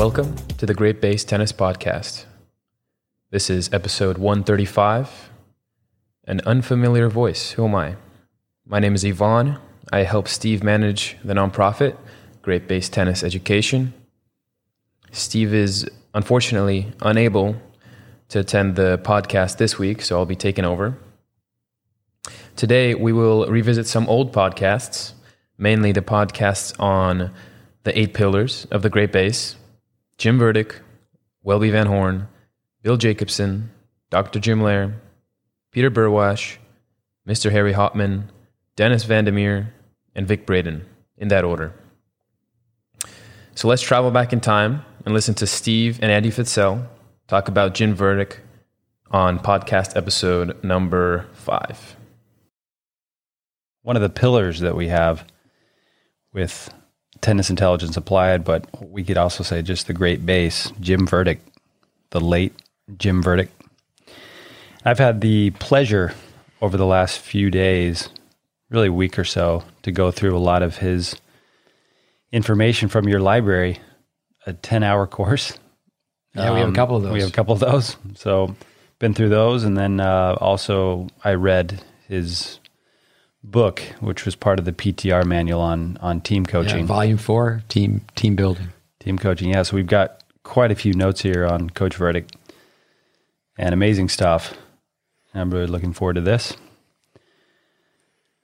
Welcome to the Great Base Tennis Podcast. This is episode 135. An unfamiliar voice. Who am I? My name is Ivan. I help Steve manage the nonprofit, Great Base Tennis Education. Steve is unfortunately unable to attend the podcast this week, so I'll be taking over. Today, we will revisit some old podcasts, mainly the podcasts on the eight pillars of the Great Base Jim Verdieck, Welby Van Horn, Bill Jacobson, Dr. Jim Loehr, Peter Burwash, Mr. Harry Hopman, Dennis Van der Meer, and Vic Braden, in that order. So let's travel back in time and listen to Steve and Andy Fitzell talk about Jim Verdieck on podcast episode number five. One of the pillars that we have with tennis intelligence applied, but we could also say just the great base, Jim Verdieck, the late Jim Verdieck. I've had the pleasure over the last few days, really week or so, to go through a lot of his information from your library, a 10 hour course. Yeah, we have a Um, couple of those. We have a couple of those. So, been through those. And then uh, also, I read his book, which was part of the PTR manual on, on team Yeah, coaching. volume four, team team building. Team coaching. Yeah. So, we've got quite a few notes here on Coach Verdieck and amazing stuff. I'm really looking forward to this.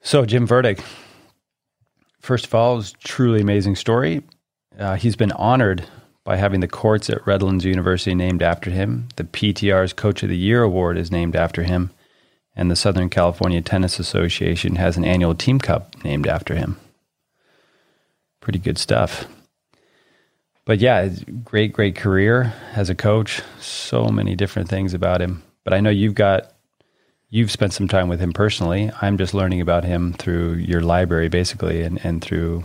So, Jim Verdieck, first of all, is a truly amazing story. Uh, he's been honored by having the courts at Redlands University named after him. The PTR's Coach of the Year award is named after him, and the Southern California Tennis Association has an annual team cup named after him. Pretty good stuff. But yeah, great, great career as a coach. So many different things about him. But I know you've got you've spent some time with him personally. I'm just learning about him through your library, basically, and, and through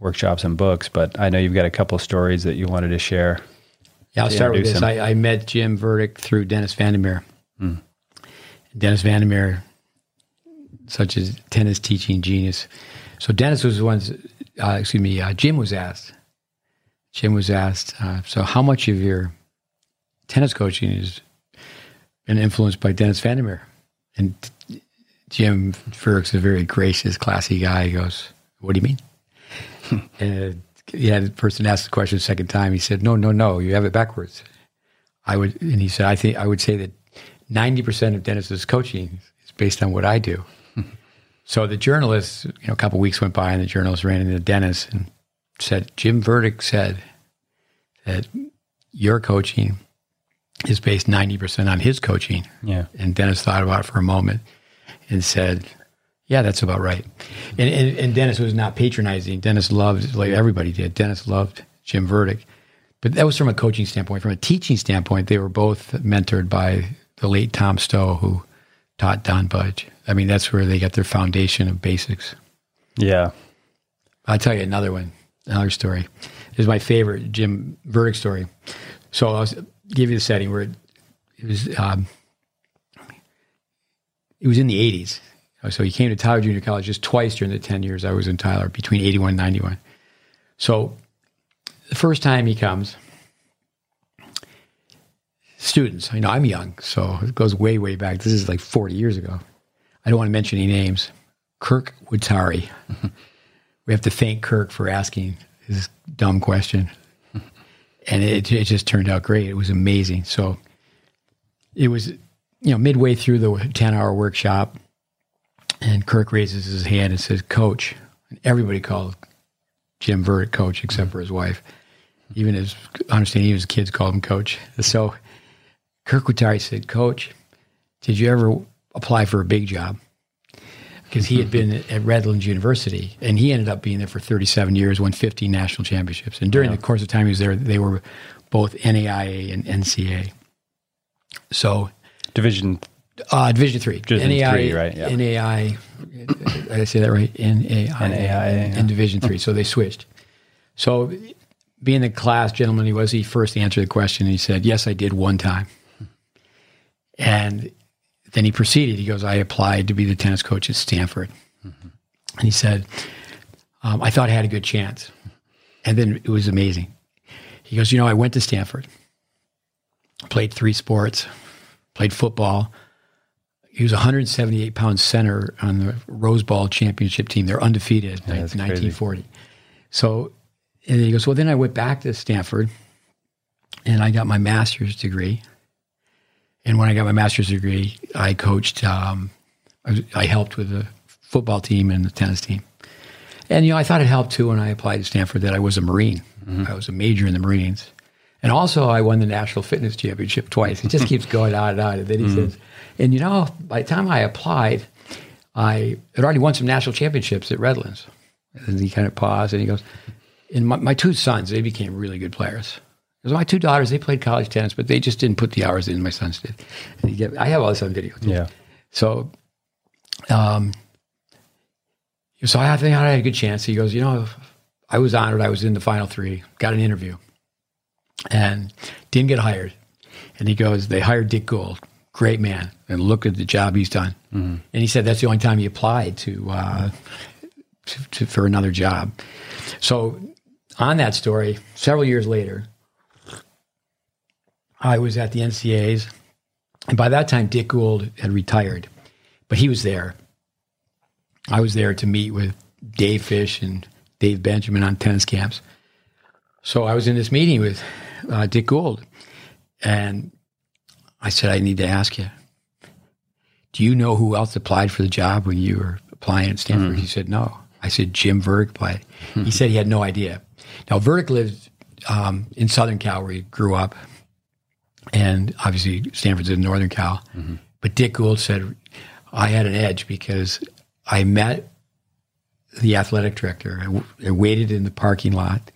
workshops and books. But I know you've got a couple of stories that you wanted to share. Yeah, I'll start with this. I, I met Jim Verdieck through Dennis Vandermeer. Hmm. Dennis Vandermeer, such as tennis teaching genius. So Dennis was the one. Uh, excuse me. Uh, Jim was asked. Jim was asked. Uh, so how much of your tennis coaching has been influenced by Dennis Vandermeer? And Jim Verdieck's a very gracious, classy guy. He goes, "What do you mean?" and he had the person asked the question a second time. He said, "No, no, no, you have it backwards." I would, and he said, "I think I would say that ninety percent of Dennis's coaching is based on what I do." so the journalist, you know, a couple weeks went by, and the journalist ran into Dennis and said, "Jim Verdieck said that your coaching is based ninety percent on his coaching." Yeah. And Dennis thought about it for a moment and said, "Yeah, that's about right." And, and, and Dennis was not patronizing. Dennis loved, like everybody did. Dennis loved Jim Verdieck, but that was from a coaching standpoint. From a teaching standpoint, they were both mentored by the late Tom Stow, who taught Don Budge. I mean, that's where they got their foundation of basics. Yeah. I'll tell you another one, another story. This is my favorite Jim Verdieck story. So I'll give you the setting where it, it was. Um, it was in the '80s. So he came to Tyler Junior College just twice during the ten years I was in Tyler, between '81 and '91. So the first time he comes, students. You know, I'm young, so it goes way, way back. This is like 40 years ago. I don't want to mention any names. Kirk Woodtari. we have to thank Kirk for asking his dumb question. And it, it just turned out great. It was amazing. So it was, you know, midway through the 10 hour workshop, and Kirk raises his hand and says, Coach. And everybody called Jim Verdieck coach except for his wife. Even his, I understand even his kids called him coach. So Kirk Woodtari said, Coach, did you ever apply for a big job? Because he had been at Redlands University and he ended up being there for 37 years, won 15 national championships. And during the course of time he was there, they were both NAIA and NCA. So, Division. uh, Division three, Division NAIA, three, right, yeah. NAI, did I say that right? NAIA, NAIA, and Division three. So they switched. So, being the class gentleman he was, he first answered the question. And he said, "Yes, I did one time." And then he proceeded. He goes, "I applied to be the tennis coach at Stanford," and he said, um, "I thought I had a good chance." And then it was amazing. He goes, you know, I went to Stanford, played three sports, played football. He was 178 pound center on the Rose Bowl championship team. They're undefeated in Yeah, crazy. 1940. So, and he goes, well, then I went back to Stanford and I got my master's degree. And when I got my master's degree, I coached, um, I, I helped with the football team and the tennis team. And, you know, I thought it helped too when I applied to Stanford that I was a Marine. I was a major in the Marines. And also, I won the National Fitness Championship twice. It just keeps going on and on. And then he says, and you know, by the time I applied, I had already won some national championships at Redlands. And he kind of paused and he goes, and my, my two sons, they became really good players. Because my two daughters, they played college tennis, but they just didn't put the hours in my sons did. Get, I have all this on video. Too. Yeah. So, um, so I think I had a good chance. He goes, you know, I was honored. I was in the final three, got an interview, and didn't get hired. And he goes, they hired Dick Gould, great man, and look at the job he's done. And he said that's the only time he applied to, uh, to, to for another job. So, on that story, several years later, I was at the NCAs, and by that time, Dick Gould had retired, but he was there. I was there to meet with Dave Fish and Dave Benjamin on tennis camps. So I was in this meeting with uh, Dick Gould, and I said, I need to ask you, do you know who else applied for the job when you were applying at Stanford? He said, no. I said, Jim Verdieck applied. He said he had no idea. Now, Verdieck lived um, in Southern Cal where he grew up, and obviously Stanford's in Northern Cal. But Dick Gould said, I had an edge because I met the athletic director. I, w- I waited in the parking lot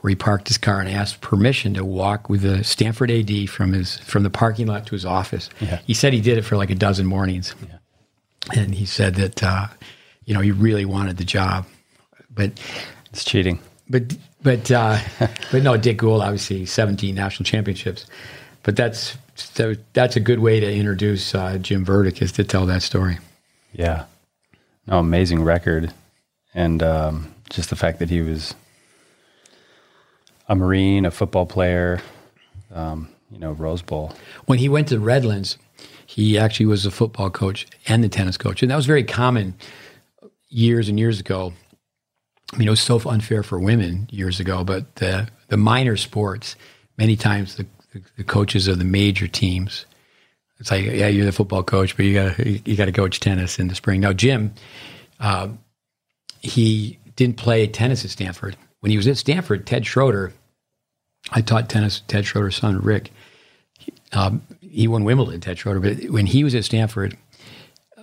where he parked his car and asked permission to walk with the Stanford AD from his from the parking lot to his office. Yeah. He said he did it for like a dozen mornings, and he said that uh, you know he really wanted the job, but It's cheating. but but uh, but no, Dick Gould obviously seventeen national championships, but that's that's a good way to introduce uh, Jim Verdieck is to tell that story. Yeah. No, amazing record. And um, just the fact that he was a Marine, a football player, um, you know, Rose Bowl. When he went to Redlands, he actually was a football coach and the tennis coach, and that was very common years and years ago. I mean, it was so unfair for women years ago, but the the minor sports, many times the, the, coaches of the major teams, it's like, yeah, you're the football coach, but you got to you got to coach tennis in the spring. Now, Jim, uh, he didn't play tennis at Stanford. When he was at Stanford, Ted Schroeder, I taught tennis. Ted Schroeder's son, Rick, um, he won Wimbledon, Ted Schroeder. But when he was at Stanford,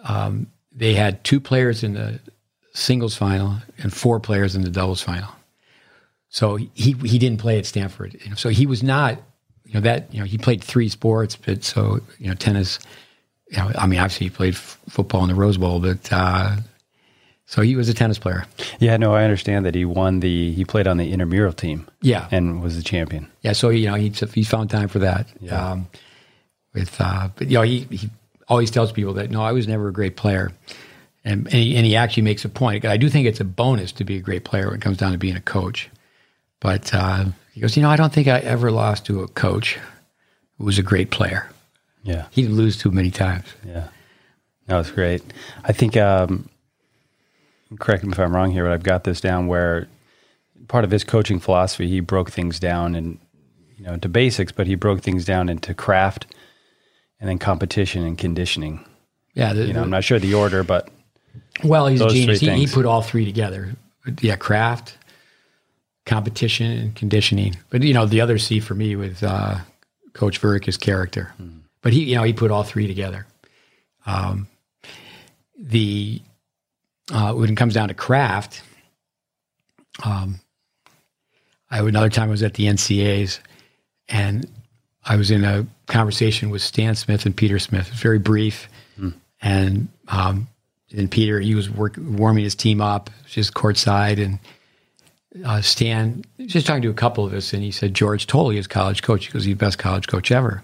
um, they had two players in the singles final and four players in the doubles final. So he he didn't play at Stanford. So he was not, you know, that you know he played three sports, but so you know tennis. You know, I mean, obviously he played f- football in the Rose Bowl, but uh, so he was a tennis player. Yeah, no, I understand that he won the, he played on the intramural team Yeah, and was the champion. Yeah, so you know he he found time for that. Yeah. Um, with uh, but you know he he always tells people that no, I was never a great player, and and he, and he actually makes a point. I do think it's a bonus to be a great player when it comes down to being a coach. But uh, he goes, you know, I don't think I ever lost to a coach who was a great player. Yeah. He'd lose too many times. Yeah. That was great. I think, um, correct me if I'm wrong here, but I've got this down where part of his coaching philosophy, he broke things down and, you know, into basics, but he broke things down into craft and then competition and conditioning. Yeah, the, You know, I'm not sure the order, but Well, he's a genius. He, he put all three together. Yeah, craft, competition, and conditioning. But you know, the other C for me with uh, Coach Verdieck is character. But he, you know, he put all three together. Um, the uh, when it comes down to craft, um, I another time I was at the NCA's, and I was in a conversation with Stan Smith and Peter Smith. It was very brief, and um, and Peter he was work, warming his team up, just courtside, and uh, Stan was just talking to a couple of us, and he said George Toley is college coach. He goes, he's the best college coach ever,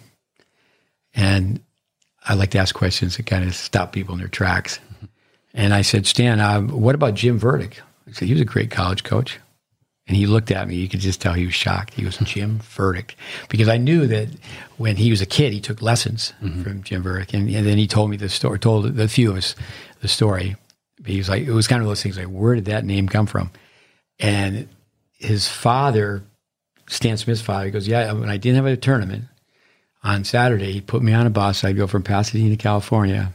and I like to ask questions that kind of stop people in their tracks. And I said, Stan, um, what about Jim Verdieck? I said he was a great college coach, And he looked at me. You could just tell he was shocked. He was Jim Verdieck. Because I knew that when he was a kid, he took lessons from Jim Verdieck. And, and then he told me the story, told the few of us the story. He was like, it was kind of those things like, where did that name come from? And his father, Stan Smith's father, he goes, yeah, when I didn't have a tournament on Saturday, he put me on a bus. I'd go from Pasadena, California,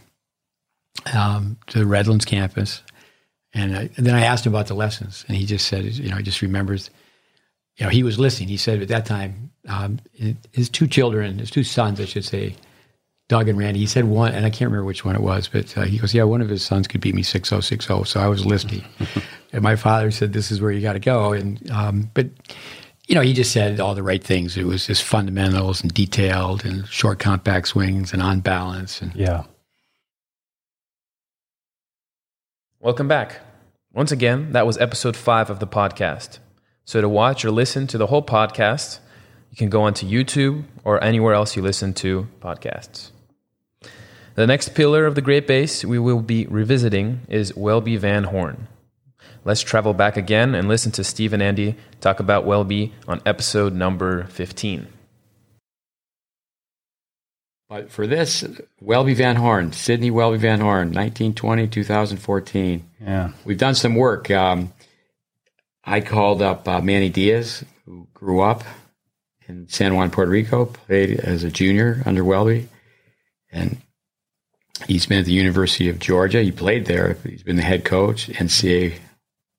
um, to the Redlands campus. And, I, and then I asked him about the lessons, and he just said, you know, he just remembers, you know, he was listening. He said at that time, um, his two children, his two sons, I should say, Doug and Randy, he said one, and I can't remember which one it was, but uh, he goes, yeah, one of his sons could beat me 6060. So I was listening. and my father said, this is where you got to go. And, um, but, you know, he just said all the right things. It was just fundamentals and detailed and short compact swings and on balance. And Yeah. Welcome back. Once again, that was episode five of the podcast. So to watch or listen to the whole podcast, you can go onto YouTube or anywhere else you listen to podcasts. The next pillar of the Great Base we will be revisiting is Welby Van Horn. Let's travel back again and listen to Steve and Andy talk about Welby on episode number 15. But for this, Welby Van Horn, Sydney Welby Van Horn, 1920, 2014. Yeah. We've done some work. Um, I called up uh, Manny Diaz, who grew up in San Juan, Puerto Rico, played as a junior under Welby. And he's been at the University of Georgia. He played there. He's been the head coach, NCAA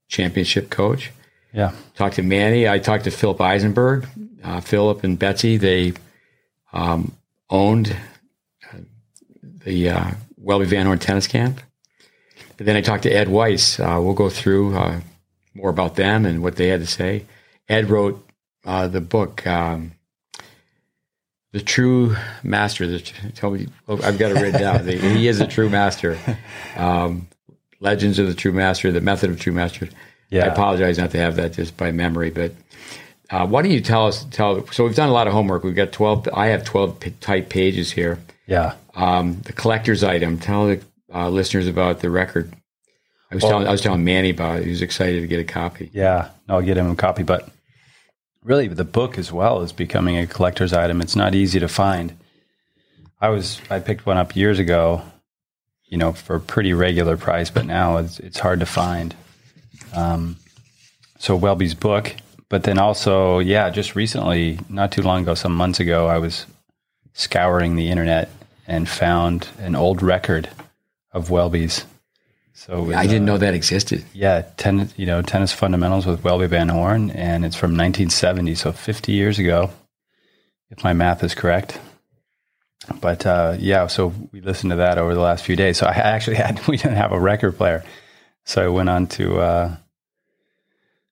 championship coach. Yeah. Talked to Manny. I talked to Philip Eisenberg. Uh, Philip and Betsy, they um, owned uh, the uh, Welby Van Horn tennis camp. And then I talked to Ed Weiss. Uh, we'll go through uh, more about them and what they had to say. Ed wrote uh, the book, um, The True Master. The, tell me, oh, I've got it written down. The- he is a true master. Um, Legends of the True Master, The Method of True Master. Yeah. I apologize not to have that just by memory, but uh, why don't you tell us? Tell so we've done a lot of homework. We've got twelve. I have twelve p- type pages here. Yeah. Um, the collector's item. Tell the uh, listeners about the record. I was telling I was telling Manny about it. He was excited to get a copy. Yeah, No, I'll get him a copy. But really, the book as well is becoming a collector's item. It's not easy to find. I was I picked one up years ago, you know, for a pretty regular price, but now it's it's hard to find. Um, so Welby's book, but then also, yeah, just recently, not too long ago, some months ago, I was scouring the internet and found an old record of Welby's. So it was, I didn't know that existed. yeah, tennis, you know, tennis fundamentals with Welby Van Horn, and it's from 1970, so 50 years ago, if my math is correct. But uh, yeah, so we listened to that over the last few days. So I actually had we didn't have a record player, so I went on to uh,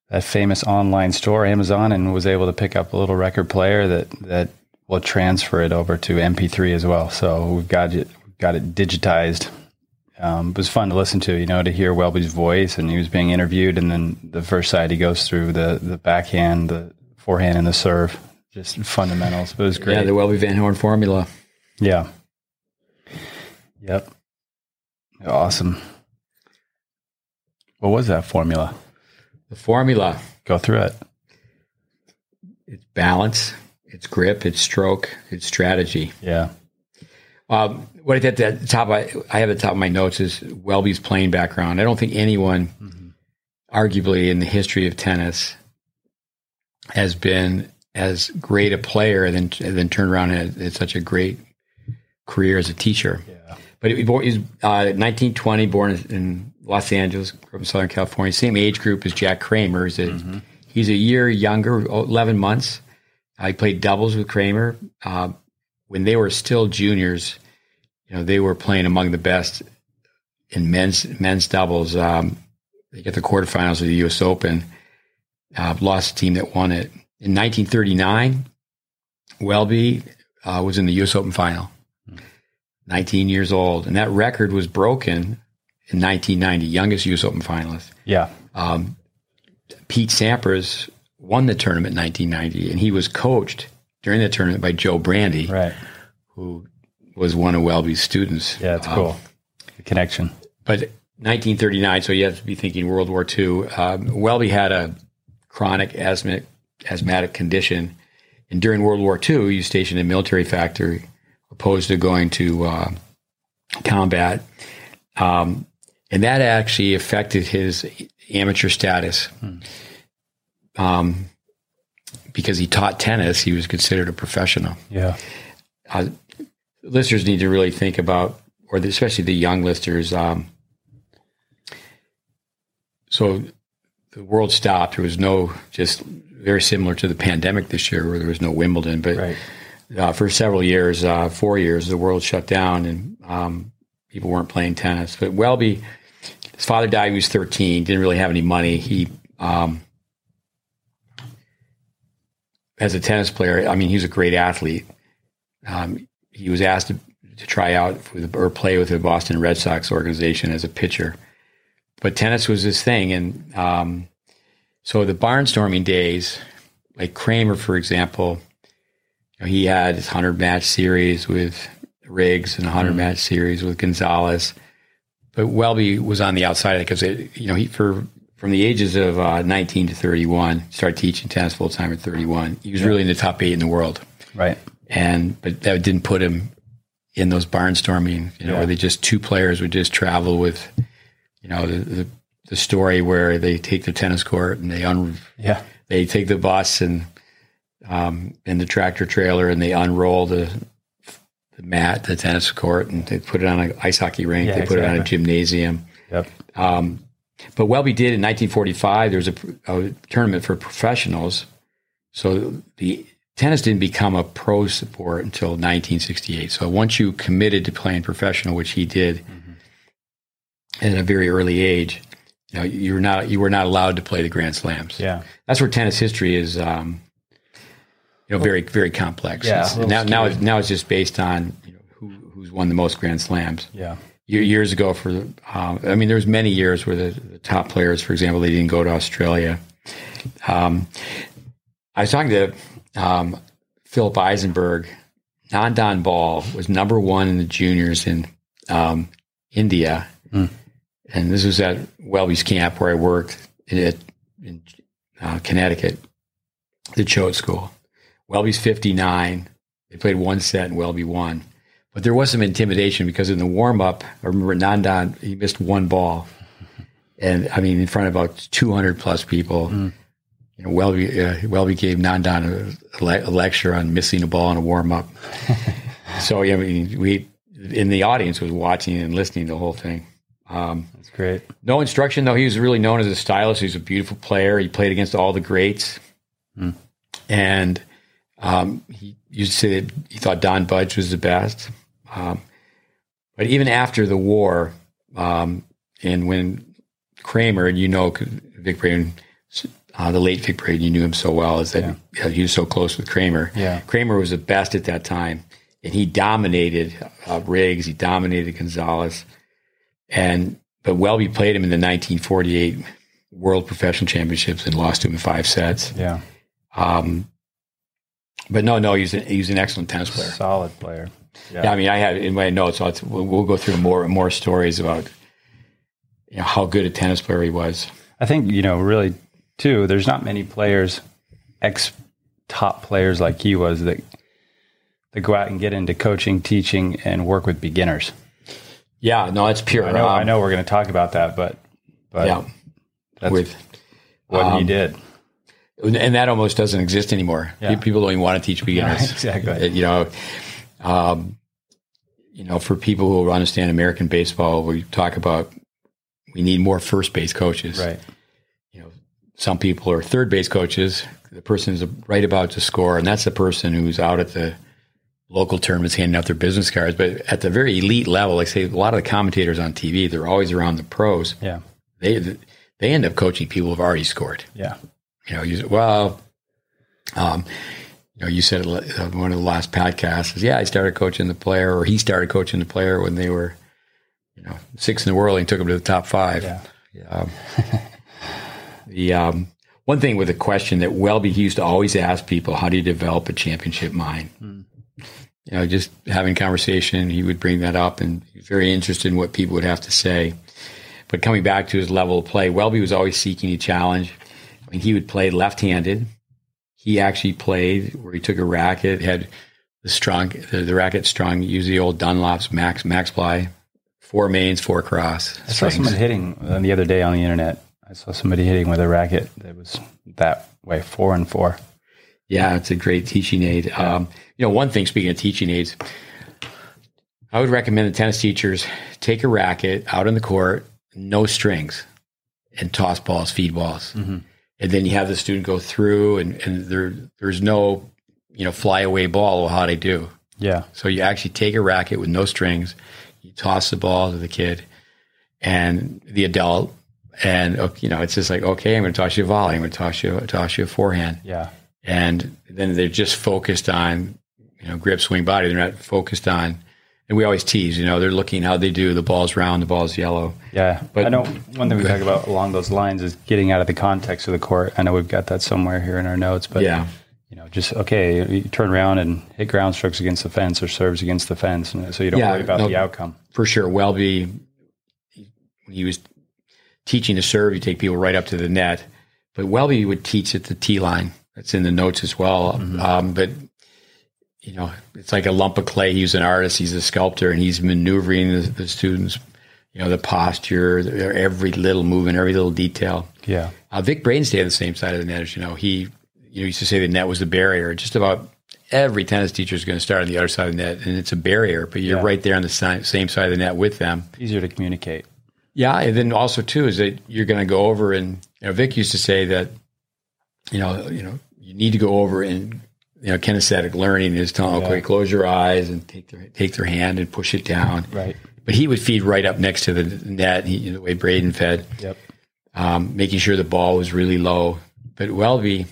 that famous online store, Amazon, and was able to pick up a little record player that that will transfer it over to MP3 as well. So we've got it got it digitized um, it was fun to listen to, you know, to hear Welby's voice, and he was being interviewed, and then the first side he goes through the the backhand, the forehand, and the serve, just fundamentals. It was great. Yeah, the Welby Van Horn formula. yeah. Yep. Awesome. What was that formula? The formula. Go through it. It's balance. It's grip. It's stroke. It's strategy. Yeah. Um, what I did at the top, I, I have at the top of my notes is Welby's playing background. I don't think anyone, arguably in the history of tennis, has been as great a player and then and then turned around and had, such a great career as a teacher. Yeah. But he was uh, 1920, born in Los Angeles, grew up in Southern California. Same age group as Jack Kramer. He's a, he's a year younger, 11 months. Uh, he played doubles with Kramer. Uh, when they were still juniors, you know, they were playing among the best in men's men's doubles. Um, they get the quarterfinals of the U.S. Open. Uh, lost the team that won it in 1939. Welby uh, was in the U.S. Open final. 19 years old, and that record was broken in 1990. Youngest U.S. Open finalist. Yeah. Um, Pete Sampras won the tournament in 1990, and he was coached during the tournament by Joe Brandi, Right. who was one of Welby's students. Yeah, it's Um, cool. The connection. But 1939, so you have to be thinking World War II. Um, Welby had a chronic asthmatic, asthmatic condition. And during World War II, he was stationed in a military factory, opposed to going to uh, combat. Um, and that actually affected his amateur status. Um, because he taught tennis, he was considered a professional. Yeah. Uh, listeners need to really think about, or the, especially the young listeners. Um, so the world stopped. There was no, just very similar to the pandemic this year, where there was no Wimbledon. But Right. uh, for several years, uh, four years, the world shut down and um, people weren't playing tennis. But Welby, his father died when he was 13, didn't really have any money. He, um, as a tennis player, I mean, he was a great athlete. Um, he was asked to, to try out for the, or play with the Boston Red Sox organization as a pitcher. But tennis was his thing. And um, so the barnstorming days, like Kramer, for example, you know, he had his 100 match series with Riggs and a 100 match series with Gonzalez. But Welby was on the outside of it because, you know, he, for from the ages of uh, 19 to 31, started teaching tennis full time at 31. He was really in the top eight in the world Right. And but that didn't put him in those barnstorming, you know, Yeah. where they just two players would just travel with, you know, the, the the story where they take the tennis court and they un Yeah. they take the bus and um and the tractor trailer and they unroll the the mat, the tennis court, and they put it on an ice hockey rink. Yeah, they put it on a gymnasium. Yep. Um, but Welby did in 1945. There was a, a tournament for professionals. So the tennis didn't become a pro sport until 1968. So once you committed to playing professional, which he did at a very early age, you know, you were not you were not allowed to play the Grand Slams. Yeah. That's where tennis history is, um, you know, very very complex. Yeah, a little now now it's, now it's just based on you know, who who's won the most Grand Slams Yeah. years ago for um, I mean, there was many years where the, the top players, for example, they didn't go to Australia. Um, I was talking to um, Philip Eisenberg. Nandan Bal was number one in the juniors in um, India, Mm. and this was at Welby's camp where I worked in, at, in uh, Connecticut, the Choate School. Welby's fifty nine. They played one set and Welby won. But there was some intimidation because in the warm up, I remember Nandan, he missed one ball. And I mean, in front of about 200 plus people, you know, Welby, uh, Welby gave Nandan a, a, le- a lecture on missing a ball in a warm up. so, yeah, I mean, we, in the audience was watching and listening to the whole thing. Um, That's great. no instruction, though. He was really known as a stylist. He was a beautiful player. He played against all the greats. And um, he used to say that he thought Don Budge was the best. Um, but even after the war, um, and when Kramer, and you know Vic Braden, uh, the late Vic Braden, you knew him so well, is that uh, he was so close with Kramer. Yeah. Kramer was the best at that time, and he dominated uh, Riggs. He dominated Gonzalez, and but Welby played him in the 1948 World Professional Championships and lost to him in five sets. Yeah. Um, but no, no, he's an, he's an excellent tennis player. Solid player. Yeah, I mean, I have in my notes. We'll, we'll go through more more stories about you know how good a tennis player he was. I think, you know, really, too, there's not many players, ex top players like he was, that, that go out and get into coaching, teaching, and work with beginners. Yeah, no, it's pure. I know, um, I know we're going to talk about that, but, but Yeah, that's with what he um, did. and that almost doesn't exist anymore. Yeah. People don't even want to teach beginners. Right, exactly. You know, um, you know, for people who understand American baseball, we talk about we need more first base coaches. Right. Some people are third base coaches. The person is right about to score, and that's the person who's out at the local tournaments handing out their business cards. But at the very elite level, like I say a lot of the commentators on TV, they're always around the pros. Yeah. They they end up coaching people who've already scored. Yeah. You know, you well, um, you know, you said on one of the last podcasts. Is, yeah, I started coaching the player, or he started coaching the player when they were, you know, six in the world, and took them to the top five. Yeah. Um, the um, one thing with a question that Welby used to always ask people: How do you develop a championship mind? You know, just having conversation, he would bring that up, and he was very interested in what people would have to say. But coming back to his level of play, Welby was always seeking a challenge. when he would play left-handed, he actually played where he took a racket, had the strong, the, the racket strong, use the old Dunlop's Max Max Ply, four mains, four cross. I saw strings. someone hitting the other day on the internet. I saw somebody hitting with a racket that was that way, four and four. Yeah, it's a great teaching aid. Um, you know, one thing, speaking of teaching aids, I would recommend the tennis teachers take a racket out on the court, no strings, and toss balls, feed balls. Mm-hmm. And then you have the student go through, and, and there there's no, you know, fly away ball. Well, how they do? Yeah, So you actually take a racket with no strings, you toss the ball to the kid and the adult, and you know, it's just like, okay, I'm going to toss you a volley, I'm going to toss you, toss you a forehand yeah, and then they're just focused on you know grip swing body they're not focused on and we always tease you know they're looking how they do the ball's round the ball's yellow yeah. But- I know one thing we talk about along those lines is getting out of the context of the court. I know we've got that somewhere here in our notes, but yeah you know, just okay, you turn around and hit ground strokes against the fence or serves against the fence, and so you don't Yeah, worry about no. the outcome. for sure welby when he was teaching to serve you take people right up to the net but welby would teach at the t line that's in the notes as well um, but you know it's like a lump of clay he's an artist he's a sculptor and he's maneuvering the, the students you know the posture their every little movement every little detail Yeah, Uh, Vic Braden stayed on the same side of the net as you know. He you know used to say the net was the barrier. Just about every tennis teacher is going to start on the other side of the net, and it's a barrier. But you're Yeah. right there on the si- same side of the net with them. easier to communicate. Yeah, and then also too is that you're going to go over and you know Vic used to say that you know you know you need to go over and you know kinesthetic learning is telling Yeah. okay close your eyes and take their take their hand and push it down. Right. But he would feed right up next to the net. He, the way Braden fed Yep. um, making sure the ball was really low. But Welby,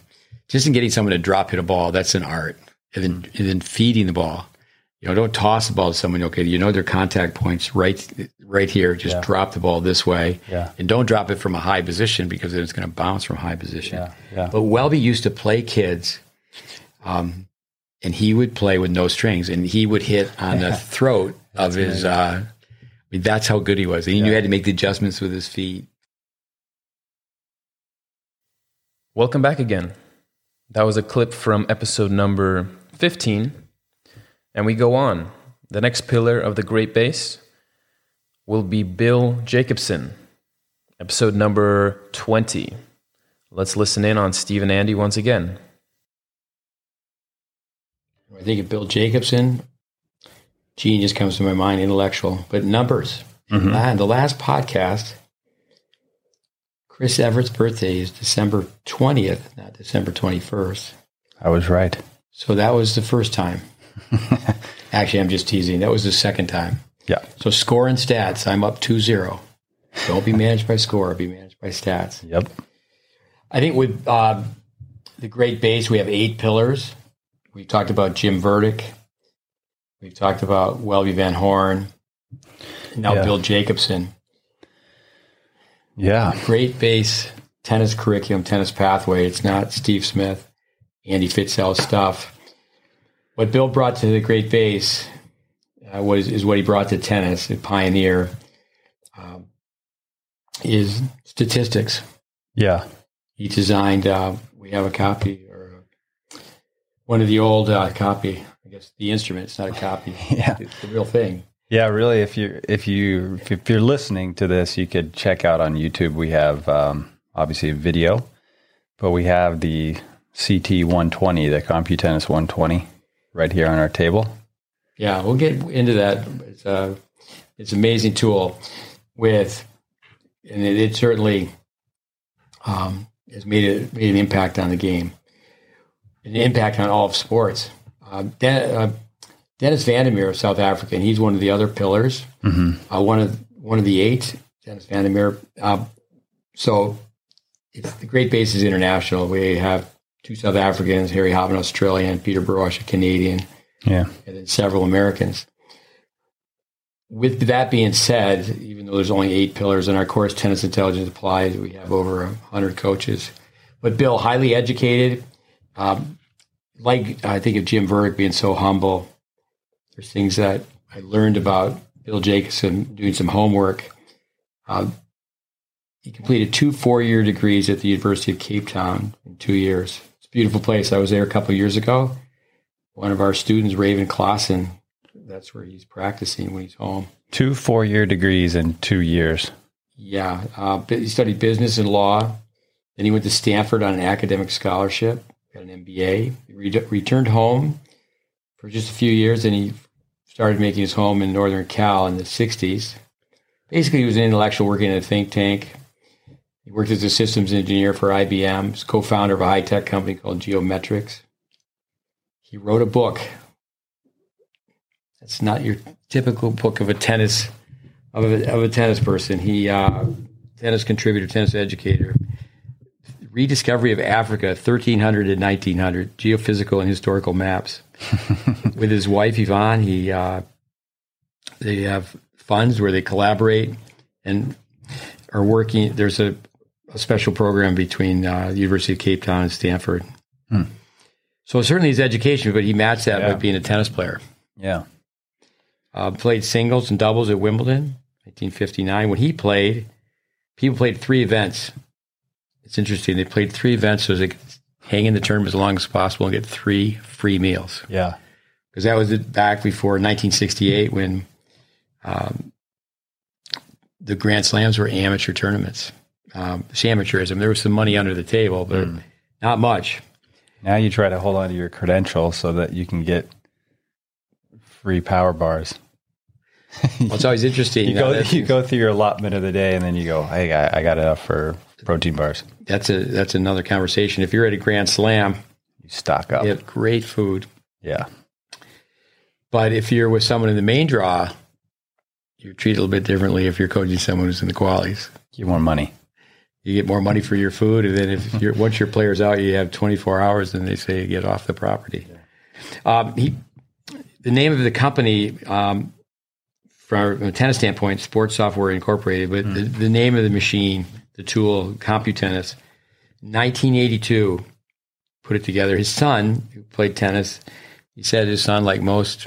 just in getting someone to drop hit a ball, that's an art. And then, and then feeding the ball. You know, don't toss the ball to someone. Okay, you know their contact points right, right here. Just Yeah. drop the ball this way, Yeah. and don't drop it from a high position because then it's going to bounce from high position. Yeah. Yeah. But Welby used to play kids, um, and he would play with no strings, and he would hit on the throat of his. Uh, I mean, that's how good he was. And he knew had to make the adjustments with his feet. Welcome back again. That was a clip from episode number 15. And we go on. The next pillar of the Great Base will be Bill Jacobson, episode number 20. Let's listen in on Steve and Andy once again. I think of Bill Jacobson, genius comes to my mind, intellectual, but numbers. Mhm. And the last podcast, Chris Evert's birthday is December 20th, not December 21st. I was right. So that was the first time. Actually, I'm just teasing. That was the second time. Yeah. So score and stats, I'm up 2 0. Don't be managed by score, be managed by stats. Yep. I think with uh, the great base, we have eight pillars. We've talked about Jim Verdieck. We've talked about Welby Van Horn. Now Yeah. Bill Jacobson. Yeah. Great base tennis curriculum, tennis pathway. It's not Steve Smith, Andy Fitzell stuff. What Bill brought to the great base uh, was is what he brought to tennis, a pioneer, um, is statistics. Yeah. he designed. Uh, we have a copy or one of the old uh, copy. I guess the instrument. It's not a copy. Yeah. it's the real thing. Yeah, really. If you if you if you're listening to this, you could check out on YouTube. We have um, obviously a video, but we have the CT 120, the Computennis 120, right here on our table. Yeah, we'll get into that. It's a it's an amazing tool with, and it, it certainly um, has made a, made an impact on the game, an impact on all of sports. Uh, Den, uh, Dennis Vandermeer of South Africa, and he's one of the other pillars. Mm-hmm. uh, one of one of the eight, Dennis Vandermeer. Uh, so it's the Great Bases international. We have two South Africans, Harry Hopman, Australian, Peter Burwash, a Canadian, Yeah. and then several Americans. With that being said, even though there's only eight pillars in our course, Tennis Intelligence Applied, we have over 100 coaches. But Bill, highly educated, um, like I think of Jim Verdieck being so humble. There's things that I learned about Bill Jacobson doing some homework. Um, he completed two four-year degrees at the University of Cape Town in two years. Beautiful place. I was there a couple years ago. One of our students, Raven Klaasen, that's where he's practicing when he's home. Two four year degrees in two years. Yeah, uh, he studied business and law. Then he went to Stanford on an academic scholarship, got an MBA. He re- returned home for just a few years, and he started making his home in Northern Cal in the 60s. Basically, he was an intellectual working in a think tank. He worked as a systems engineer for IBM. He's co-founder of a high-tech company called Geometrics. He wrote a book. It's not your typical book of a tennis of a, of a tennis person. He uh, tennis contributor, tennis educator. Rediscovery of Africa, 1300 to 1900, geophysical and historical maps. With his wife Yvonne, he uh, they have funds where they collaborate and are working. There's a, a special program between uh, the University of Cape Town and Stanford. Hmm. So certainly his education, but he matched that yeah. by being a tennis player. Yeah. Uh, played singles and doubles at Wimbledon, 1959. When he played, people played three events. It's interesting. They played three events so they could hang in the tournament as long as possible and get three free meals. Yeah. Because that was back before 1968 when um, the Grand Slams were amateur tournaments. Um, amateurism. There was some money under the table, but mm. not much. Now you try to hold on to your credential so that you can get free power bars. well, it's always interesting. you, go, you go through your allotment of the day, and then you go, "Hey, I, I got enough for protein bars." That's a that's another conversation. If you're at a Grand Slam, you stock up. You have great food. Yeah. But if you're with someone in the main draw, you're treated a little bit differently if you're coaching someone who's in the qualies. You want money. You get more money for your food, and then if you're once your player's out, you have 24 hours, and they say get off the property. Um, he, the name of the company, um, from a tennis standpoint, Sports Software Incorporated, but mm. the, the, name of the machine, the tool, CompuTennis, 1982, put it together. His son, who played tennis, he said his son, like most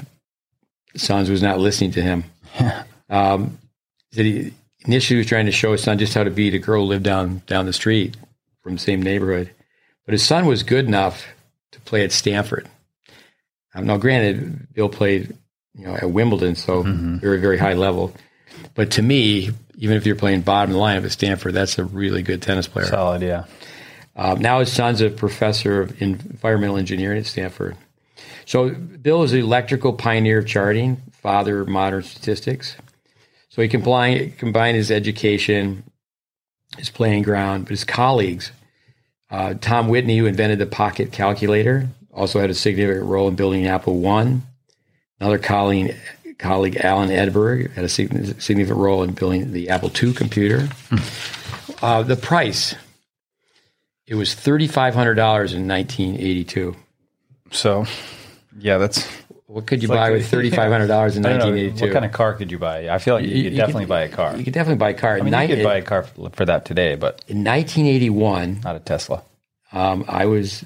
sons, was not listening to him. um, he initially was trying to show his son just how to beat a girl who lived down down the street from the same neighborhood, but his son was good enough to play at Stanford. Um, now, granted, Bill played you know at Wimbledon, so mm-hmm. very very high level. But to me, even if you're playing bottom line at Stanford, that's a really good tennis player. Solid, yeah. Um, now his son's a professor of environmental engineering at Stanford. So Bill is the electrical pioneer of charting, father of modern statistics. So he combined, combined his education, his playing ground, but his colleagues. Uh, Tom Whitney, who invented the pocket calculator, also had a significant role in building Apple One. Another colleague, colleague Alan Edberg, had a significant role in building the Apple II computer. Hmm. Uh, the price, it was $3,500 in 1982. So, yeah, that's what could you buy with thirty five hundred dollars in nineteen eighty two? What kind of car could you buy? I feel like you, you could you definitely could, buy a car. You could definitely buy a car. I mean, you could buy a car for that today, but in nineteen eighty one, not a Tesla. Um, I was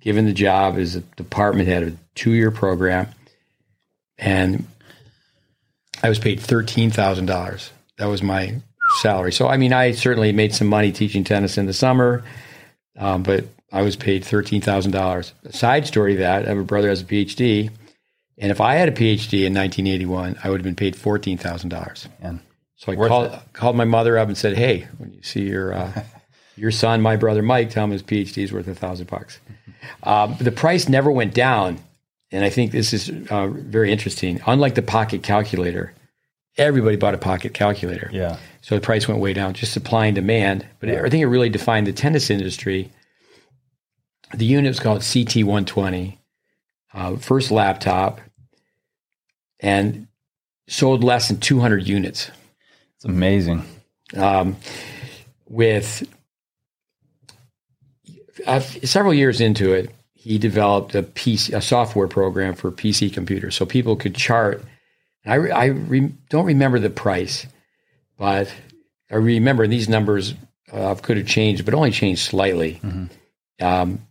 given the job as a department head of a two year program, and I was paid thirteen thousand dollars. That was my salary. So I mean, I certainly made some money teaching tennis in the summer, um, but I was paid $13,000. A side story that I have a brother has a PhD. And if I had a PhD in 1981, I would have been paid $14,000. So I called, called my mother up and said, Hey, when you see your, uh, your son, my brother Mike, tell him his PhD is worth a thousand bucks. Um, the price never went down. And I think this is uh, very interesting. Unlike the pocket calculator, everybody bought a pocket calculator. Yeah. So the price went way down, just supply and demand. But yeah. I think it really defined the tennis industry the unit was called CT120, uh, first laptop, and sold less than 200 units. It's amazing. Um, with uh, several years into it, he developed a PC, a software program for PC computers, so people could chart. I, I re, don't remember the price, but I remember these numbers uh, could have changed, but only changed slightly. Mm-hmm. Um,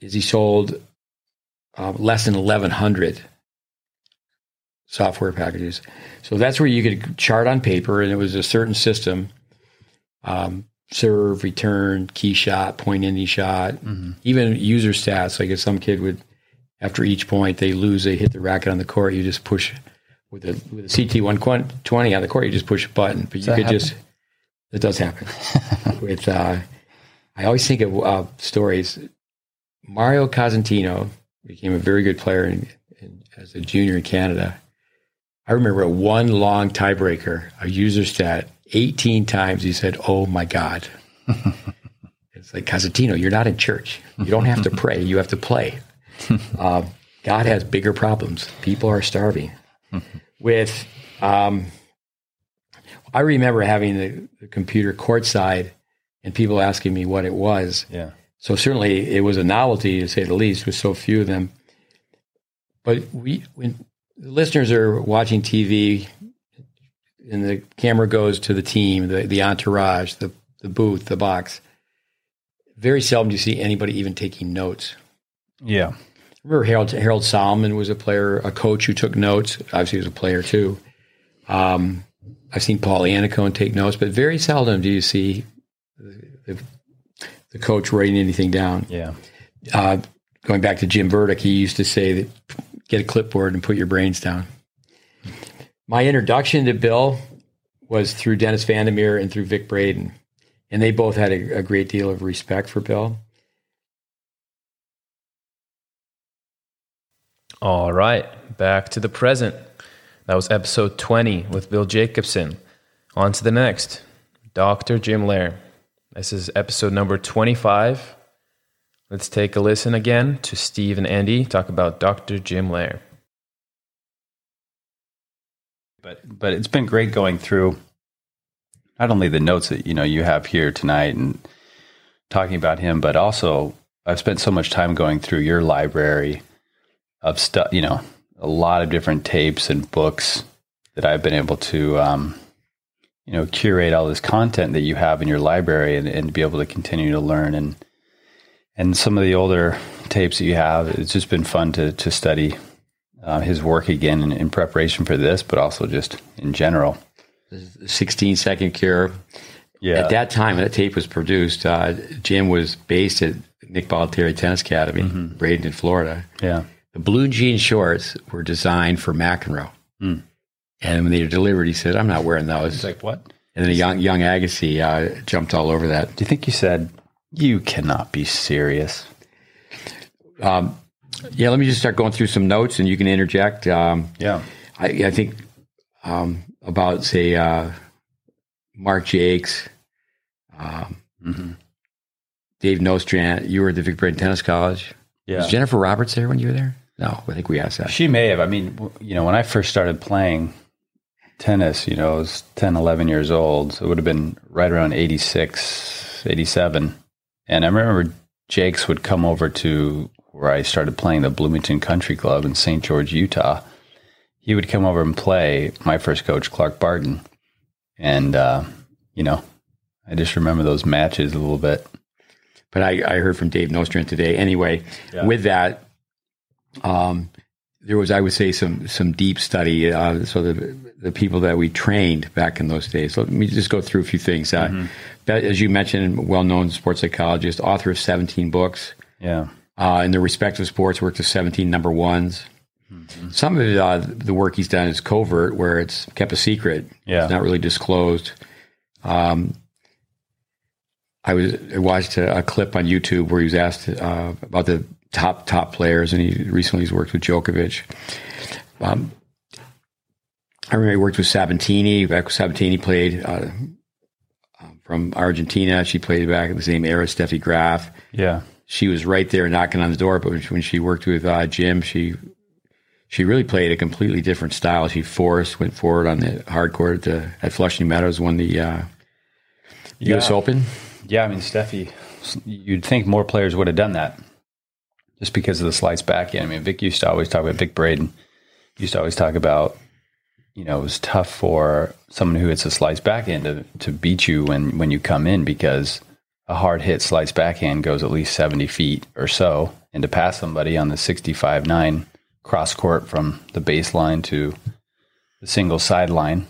is he sold uh, less than 1,100 software packages. So that's where you could chart on paper, and it was a certain system. um, serve, return, key shot, point any shot, even user stats. Like if some kid would, after each point they lose, they hit the racket on the court, you just push with a, with a CT 120 on the court, you just push a button. But you could happen? just, it does happen. with, uh, I always think of uh, stories. Mario Cosentino became a very good player in, in, as a junior in Canada. I remember one long tiebreaker, a user stat, 18 times he said, Oh my God. it's like, Cosentino, you're not in church. You don't have to pray, you have to play. Uh, God has bigger problems. People are starving. With, um, I remember having the, the computer courtside and people asking me what it was. Yeah. So certainly it was a novelty to say the least, with so few of them. But we, when the listeners are watching TV, and the camera goes to the team, the, the entourage, the the booth, the box. Very seldom do you see anybody even taking notes. Yeah. I remember Harold Harold Solomon was a player, a coach who took notes. Obviously, he was a player too. Um, I've seen Paul Annacone take notes, but very seldom do you see the, the, the coach writing anything down. Yeah. Uh, going back to Jim Verdieck, he used to say that get a clipboard and put your brains down. My introduction to Bill was through Dennis Van Der Meer and through Vic Braden, and they both had a, a great deal of respect for Bill. All right, back to the present. That was episode 20 with Bill Jacobson. On to the next, Dr. Jim Loehr. This is episode number 25. Let's take a listen again to Steve and Andy talk about Dr. Jim Loehr. But but it's been great going through not only the notes that you know you have here tonight and talking about him, but also I've spent so much time going through your library of stuff. You know, a lot of different tapes and books that I've been able to um, you know curate all this content that you have in your library and, and be able to continue to learn and and some of the older tapes that you have. It's just been fun to to study uh, his work again in, in preparation for this, but also just in general. The 16 second cure. Yeah. At that time, that tape was produced, uh, Jim was based at Nick Bollettieri Tennis Academy, Bradenton Florida. yeah. The blue jean shorts were designed for McEnroe. Hmm. And when they were delivered, he said, I'm not wearing those. It's like, what? and then a young, young Agassi uh, jumped all over that. Do you think you said, you cannot be serious? Um, yeah, let me just start going through some notes and you can interject. Um, Yeah. I, I think um, about, say, uh, Mark Jakes, um, Mm-hmm. Dave Nostrand. You were at the Vic Braden Tennis College. Yeah. Was Jennifer Roberts there when you were there? No, I think we asked that. She may have. I mean, you know, when I first started playing tennis, you know, I was 10, 11 years old. So it would have been right around 86, 87. And I remember Jakes would come over to where I started playing the Bloomington Country Club in St. George, Utah. He would come over and play my first coach, Clark Barton. And, uh, you know, I just remember those matches a little bit. but I, I heard from Dave Nostrand today. Anyway, Yeah. with that, um, there was, I would say, some some deep study. Uh, so the the people that we trained back in those days. Let me just go through a few things. Uh, that, as you mentioned, well known sports psychologist, author of 17 books Yeah. uh, in their respective sports, worked with 17 number ones. Some of it, uh, the work he's done is covert, where it's kept a secret. Yeah. It's not really disclosed. Um, I was I watched a, a clip on YouTube where he was asked uh, about the top top players, and he recently has worked with Djokovic. Um, I remember he worked with Sabatini. Back Sabatini played uh, um, from Argentina, she played back in the same era. Steffi Graf. Yeah. She was right there knocking on the door, but when she- worked with uh, Jim, she she really played a completely different style. She forced, went forward on the hard court at, uh, at Flushing Meadows, won the uh, U.S. Yeah. Open. Yeah, I mean, Steffi, you'd think more players would have done that just because of the slice backhand. I mean, Vic used to always talk about Vic Braden, used to always talk about, you know, it was tough for someone who hits a slice backhand to, to beat you when, when you come in because a hard hit slice backhand goes at least 70 feet or so. And to pass somebody on the 65 9 cross court from the baseline to the single sideline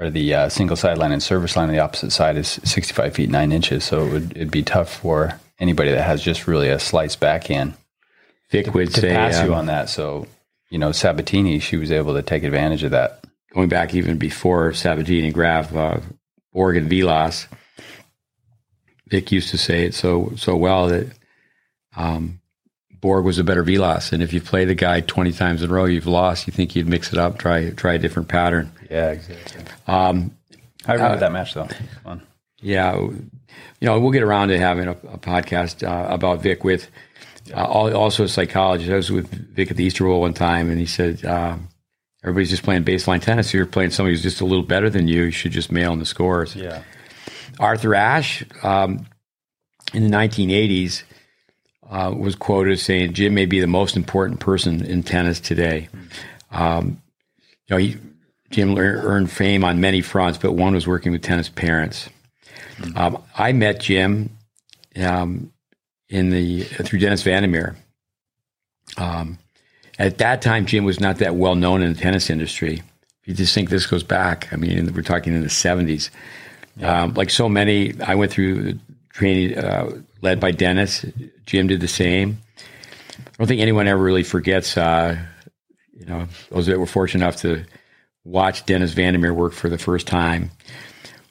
or the uh, single sideline and service line on the opposite side is 65 feet 9 inches. So it would it'd be tough for anybody that has just really a slice backhand Vic would to say, pass you um, on that. So, you know, Sabatini, she was able to take advantage of that. going back even before Sabatini and Graf, uh, Borg and Vilas, Vic used to say it so so well that um, Borg was a better Vilas, and if you play the guy twenty times in a row, you've lost. You think you'd mix it up, try try a different pattern. Yeah, exactly. Um, I remember that match though. Fun. yeah, you know, we'll get around to having a, a podcast uh, about Vic with uh, also a psychologist. I was with Vic at the Easter Bowl one time, and he said, um, "Everybody's just playing baseline tennis. You're playing somebody who's just a little better than you. You should just mail in the scores." Yeah. Arthur Ashe um, in the 1980s uh, was quoted as saying, "Jim may be the most important person in tennis today." Um, you know, he, Jim earned fame on many fronts, but one was working with tennis parents. Um, I met Jim um, in the through Dennis Van Der Meer. Um, at that time, Jim was not that well known in the tennis industry. If you just think this goes back, I mean, we're talking in the 70s. Um, like so many, I went through training uh, led by Dennis. Jim did the same. I don't think anyone ever really forgets, uh, you know, those that were fortunate enough to watch Dennis Van Der Meer work for the first time.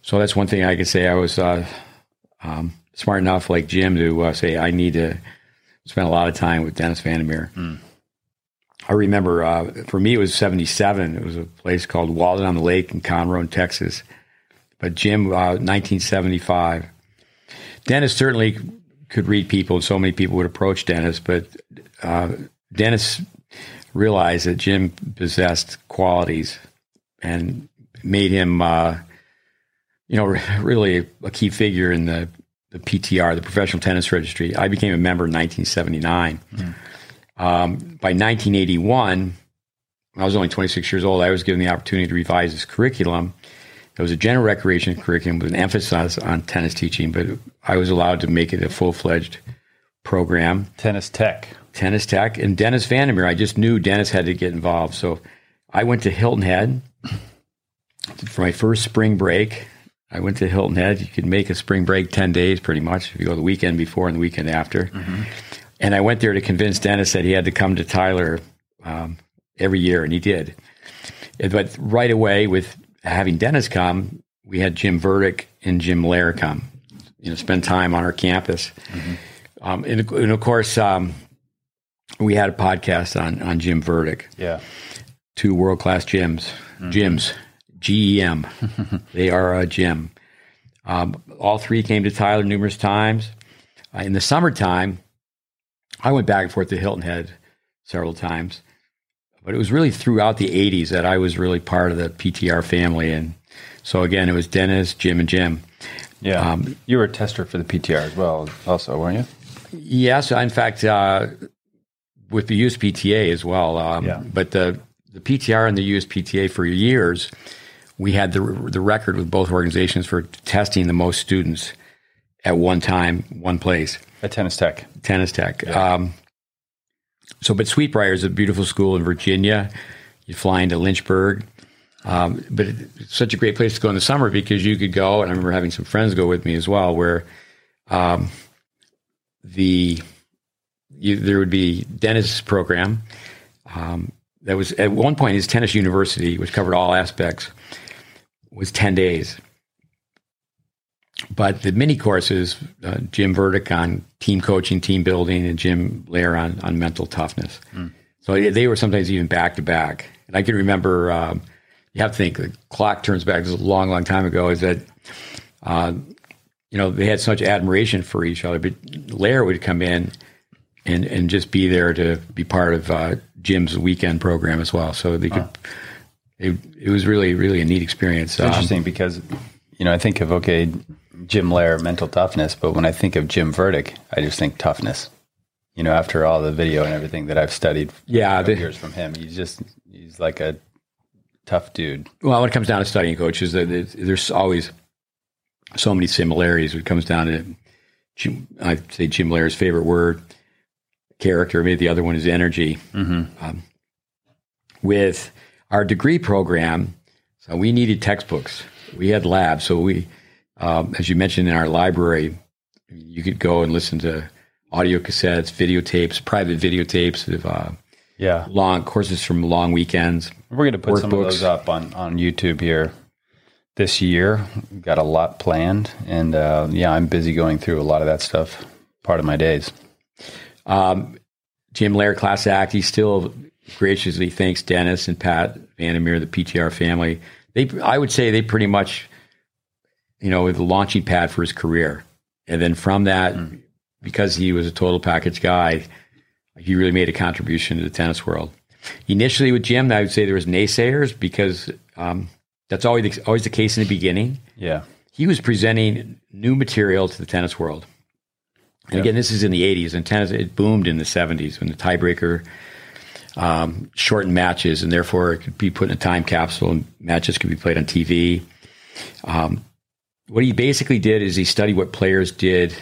So that's one thing I can say. I was uh, um, smart enough, like Jim, to uh, say I need to spend a lot of time with Dennis Van Der Meer. I remember uh, for me it was '77. It was a place called Walden on the Lake in Conroe, Texas. But Jim, uh, 1975. Dennis certainly could read people, and so many people would approach Dennis. But uh, Dennis realized that Jim possessed qualities and made him, uh, you know, really a key figure in the, the PTR, the Professional Tennis Registry. I became a member in 1979. Um, by 1981, I was only 26 years old. I was given the opportunity to revise this curriculum. It was a general recreation curriculum with an emphasis on tennis teaching, but I was allowed to make it a full fledged program. Tennis Tech. Tennis Tech and Dennis Van Der Meer. I just knew Dennis had to get involved. So I went to Hilton Head for my first spring break. I went to Hilton Head. You could make a spring break 10 days pretty much if you go the weekend before and the weekend after. And I went there to convince Dennis that he had to come to Tyler um, every year, and he did. But right away, with having Dennis come, we had Jim Verdieck and Jim Loehr come, you know, spend time on our campus. Um, and, and of course, um, we had a podcast on, on Jim Verdieck, Yeah. two world class gyms, gyms, G E M. they are a gym. Um, all three came to Tyler numerous times. Uh, in the summertime, I went back and forth to Hilton Head several times, but it was really throughout the 80s that I was really part of the PTR family. And so, again, it was Dennis, Jim, and Jim. Yeah. Um, you were a tester for the PTR as well, also, weren't you? Yes, in fact, uh, with the USPTA as well. Um, Yeah. But the the PTR and the USPTA for years, we had the the record with both organizations for testing the most students at one time, one place. At Tennis Tech. Tennis Tech. Um, so, but Sweetbriar is a beautiful school in Virginia. You fly into Lynchburg. Um, but it's such a great place to go in the summer because you could go, and I remember having some friends go with me as well, where um, the you, there would be Dennis' program um, that was at one point his tennis university, which covered all aspects, was ten days. But the mini courses, uh, Jim Verdieck on team coaching, team building, and Jim Loehr on, on mental toughness. So they- they were sometimes even back to back. And I can remember, um, you have to think the clock turns back, this is a long, long time ago, is that, uh, you know, they had such admiration for each other. But Loehr would come in and, and just be there to be part of uh, Jim's weekend program as well. So they could, it, it was really, really a neat experience. It's Um, interesting because, you know, I think of, okay, Jim Loehr, mental toughness, but when I think of Jim Verdieck, I just think toughness. You know, after all the video and everything that I've studied Yeah, the- years from him, he's just, he's like a tough dude. Well, when it comes down to studying coaches, there's- there's always so many similarities. When it comes down to, Jim, I'd say Jim Loehr's favorite word, character. Maybe the other one is energy. Um, with our degree program, So we needed textbooks. We had labs, so we, um, as you mentioned in our library, you could go and listen to audio cassettes, videotapes, private videotapes of uh, Yeah. long courses from long weekends. We're going to put some of those up on, on YouTube here this year. We've got a lot planned. And uh, yeah, I'm busy going through a lot of that stuff, part of my days. Um, Jim Loehr, Class Act, he still graciously thanks Dennis and Pat Van Der Meer, the PTR family. They, I would say, they pretty much, you know, were the launching pad for his career. And then from that, because he was a total package guy, he really made a contribution to the tennis world. Initially with Jim, I would say there was naysayers because um, that's always the, always the case in the beginning Yeah. he was presenting new material to the tennis world. And again, this is in the 80s, and tennis it boomed in the 70s when the tiebreaker um, shortened matches, and therefore it could be put in a time capsule, and matches could be played on TV. Um, what he basically did is he studied what players did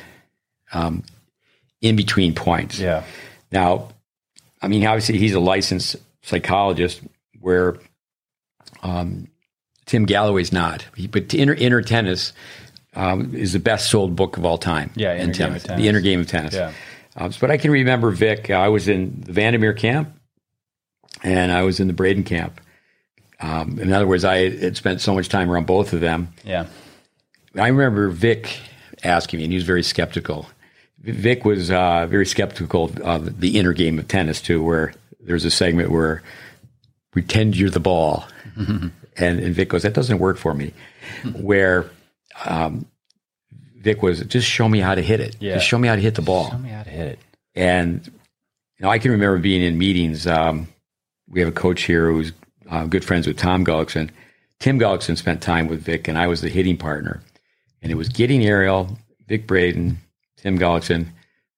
um, in between points. Yeah. Now, I mean, obviously, he's a licensed psychologist, where um, Tim Gallwey's not. But inner, inner tennis um, is the best sold book of all time. Yeah, in Inner Game tennis, of Tennis. the inner game of tennis. Yeah. Um, but I can remember Vic. I was in the Van Der Meer camp, and I was in the Braden camp. Um, in other words, I had spent so much time around both of them. Yeah. I remember Vic asking me, and he was very skeptical. Vic was uh, very skeptical of the inner game of tennis too, where there's a segment where pretend you're the ball, and, and Vic goes, "That doesn't work for me." where um, Vic was, "Just show me how to hit it. Yeah. Just show me how to hit the ball." Show me how to hit it. And you know, I can remember being in meetings. Um, we have a coach here who's uh, good friends with Tom Gullickson. Tim Gullickson spent time with Vic, and I was the hitting partner. And it was Gideon Ariel, Vic Braden, Tim Gullickson,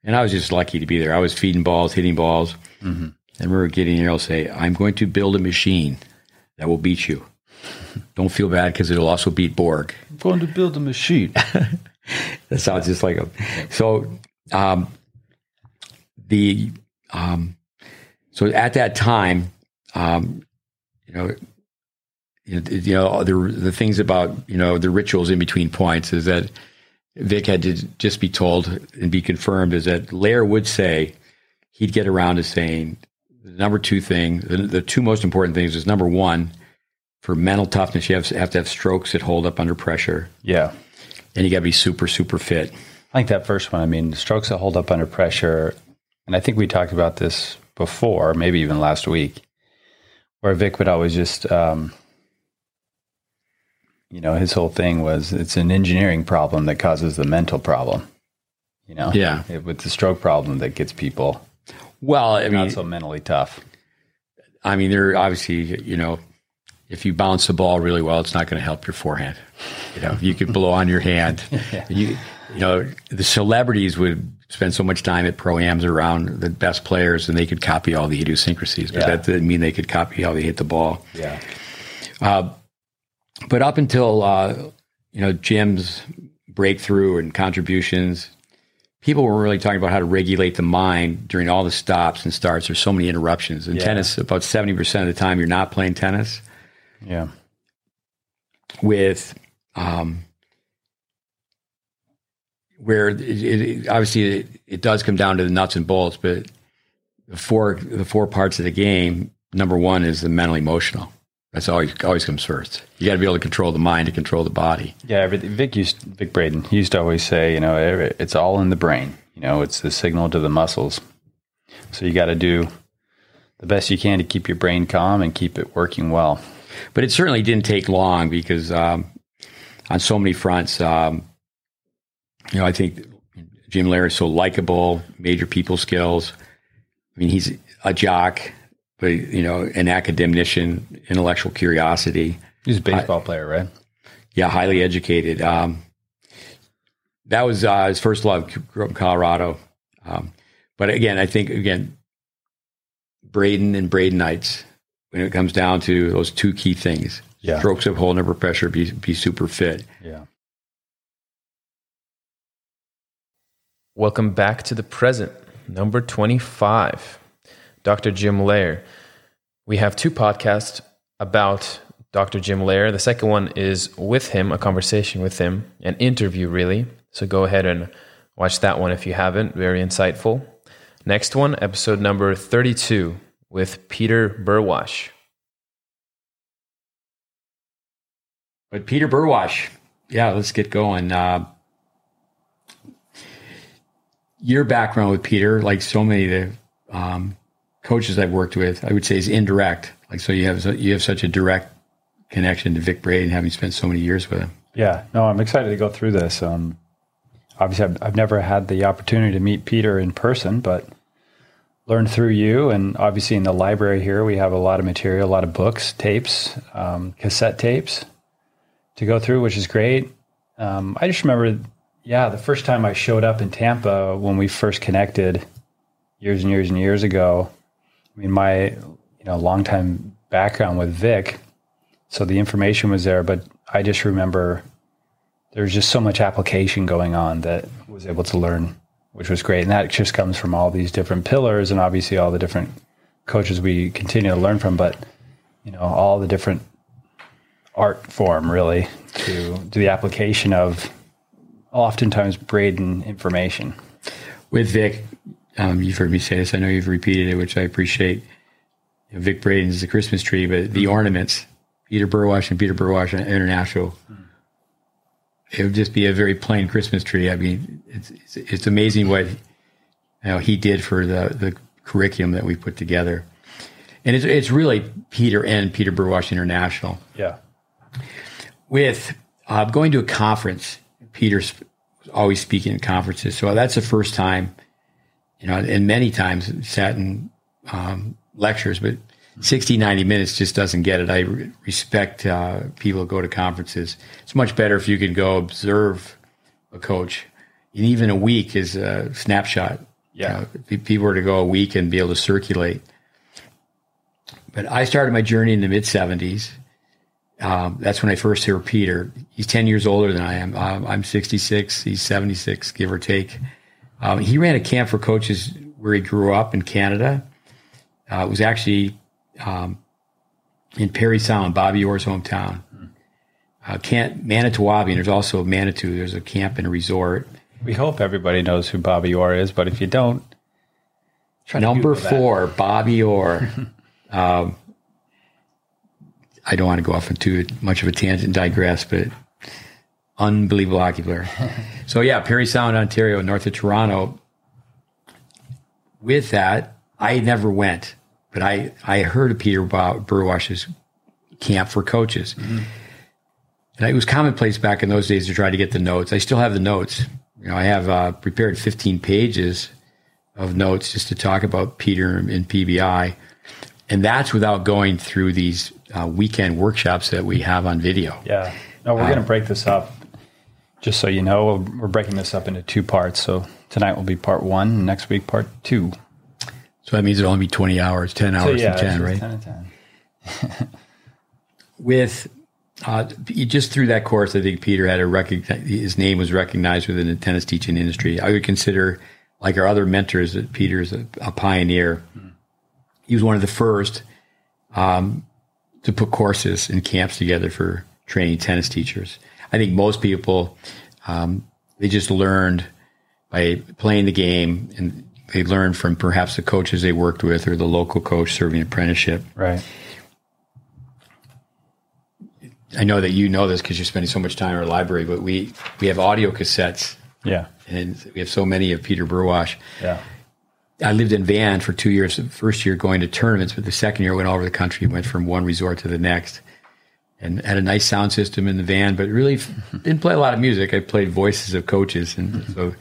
and I was just lucky to be there. I was feeding balls, hitting balls. Mm-hmm. I remember Gideon Ariel say, "I'm going to build a machine that will beat you. Don't feel bad because it'll also beat Borg." I'm going to build a machine. That sounds just like a. So, um, the um, so at that time, um, you know, you know, you know the the things about you know the rituals in between points is that Vic had to just be told and be confirmed is that Loehr would say he'd get around to saying the number two thing, the, the two most important things is number one for mental toughness, you have, have to have strokes that hold up under pressure, yeah. and you got to be super super fit. I think that first one, I mean, strokes that hold up under pressure. And I think we talked about this before, maybe even last week, where Vic would always just, um, you know, his whole thing was it's an engineering problem that causes the mental problem. You know, Yeah. It- with the stroke problem that gets people Well, I mean, not so mentally tough. I mean, they're obviously, you know, if you bounce the ball really well, it's not going to help your forehand. You know, you could blow on your hand. You, you know, the celebrities would spend so much time at pro-ams around the best players and they could copy all the idiosyncrasies, but Yeah. that didn't mean they could copy how they hit the ball. Yeah. But up until, uh, you know, Jim's breakthrough and contributions, people were really talking about how to regulate the mind during all the stops and starts. There's so many interruptions. In Yeah. tennis, about 70% of the time you're not playing tennis. Yeah. with um, where it, it, obviously it, it does come down to the nuts and bolts, but the four the four parts of the game. Number one is the mental emotional. That's always always comes first. You got to be able to control the mind to control the body. Yeah, everything. Vic used Vic Braden. He used to always say, you know, it's all in the brain. You know, it's the signal to the muscles. So you got to do the best you can to keep your brain calm and keep it working well. But it certainly didn't take long because um, on so many fronts, um, you know, I think Jim Loehr is so likable, major people skills. I mean, he's a jock, but you know, an academician, intellectual curiosity. He's a baseball player, right? Yeah, highly educated. Um, that was uh, his first love. Grew up in Colorado, um, but again, I think again, Braden and Bradenites. When it comes down to those two key things, Yeah. strokes of hold under pressure, be be super fit. Yeah. Welcome back to the present, number 25. Dr. Jim Loehr. We have two podcasts about Dr. Jim Loehr. The second one is with him, a conversation with him, an interview, really. So go ahead and watch that one if you haven't. Very insightful. Next one, episode number 32 with Peter Burwash. But Peter Burwash, yeah, let's get going. Uh, your background with Peter, like so many of the um, coaches I've worked with, I would say is indirect. Like so, you have you have such a direct connection to Vic Braden, having spent so many years with him. Yeah, no, I'm excited to go through this. Um, obviously, I've, I've never had the opportunity to meet Peter in person, but learned through you. And obviously, in the library here, we have a lot of material, a lot of books, tapes, um, cassette tapes to go through, which is great. Um, I just remember, yeah, the first time I showed up in Tampa when we first connected years and years and years ago. I mean, my you know long time background with Vic, so the information was there, but I just remember there's just so much application going on that I was able to learn, which was great. And that just comes from all these different pillars and obviously all the different coaches we continue to learn from, but you know, all the different art form really to to the application of oftentimes Braden information. With Vic, um, you've heard me say this. I know you've repeated it, which I appreciate. You know, Vic Braden is the Christmas tree, but the ornaments, Peter Burwash and Peter Burwash International, it would just be a very plain Christmas tree. I mean, it's it's, it's amazing what you know, he did for the the curriculum that we put together, and it's it's really Peter and Peter Burwash International. Yeah. With uh, going to a conference, Peter's always speaking at conferences, so that's the first time, you know, and many times sat in um, lectures, but 60, 90 minutes just doesn't get it. I re- respect uh, people who go to conferences. It's much better if you can go observe a coach. And even a week is a snapshot. Yeah. You know, if people were to go a week and be able to circulate. But I started my journey in the mid 70s. Um, that's when I first heard Peter. He's 10 years older than I am. Um, I'm 66. He's 76, give or take. Um, he ran a camp for coaches where he grew up in Canada. Uh, it was actually um, in Parry Sound, Bobby Orr's hometown. Uh, camp Manitowoc, and there's also Manitou. There's a camp and a resort. We hope everybody knows who Bobby Orr is, but if you don't, Number four, Bobby Orr. um, I don't want to go off into much of a tangent and digress, but unbelievable hockey player. so yeah, Parry Sound, Ontario, north of Toronto. With that, I never went, but I, I heard of Peter Burwash's camp for coaches. And it was commonplace back in those days to try to get the notes. I still have the notes. You know, I have uh, prepared 15 pages of notes just to talk about Peter and PBI. And that's without going through these uh, weekend workshops that we have on video. Yeah. No, we're going to break this up. Just so you know, we're breaking this up into two parts. So tonight will be part one, and next week part two. So that means it'll only be 20 hours, 10 So hours yeah, and 10, it's right? Ten and ten. with uh, just through that course, I think Peter had a recognize, his name was recognized within the tennis teaching industry. I would consider, like our other mentors, that Peter's a, a pioneer. He was one of the first um, to put courses and camps together for training tennis teachers. I think most people um, they just learned by playing the game, and they learned from perhaps the coaches they worked with or the local coach serving apprenticeship. Right. I know that you know this because you're spending so much time in our library, but we we have audio cassettes, Yeah. and we have so many of Peter Burwash. Yeah. I lived in Van for two years. The first year going to tournaments, but the second year went all over the country. Went from one resort to the next, and had a nice sound system in the van. But really didn't play a lot of music. I played voices of coaches, and so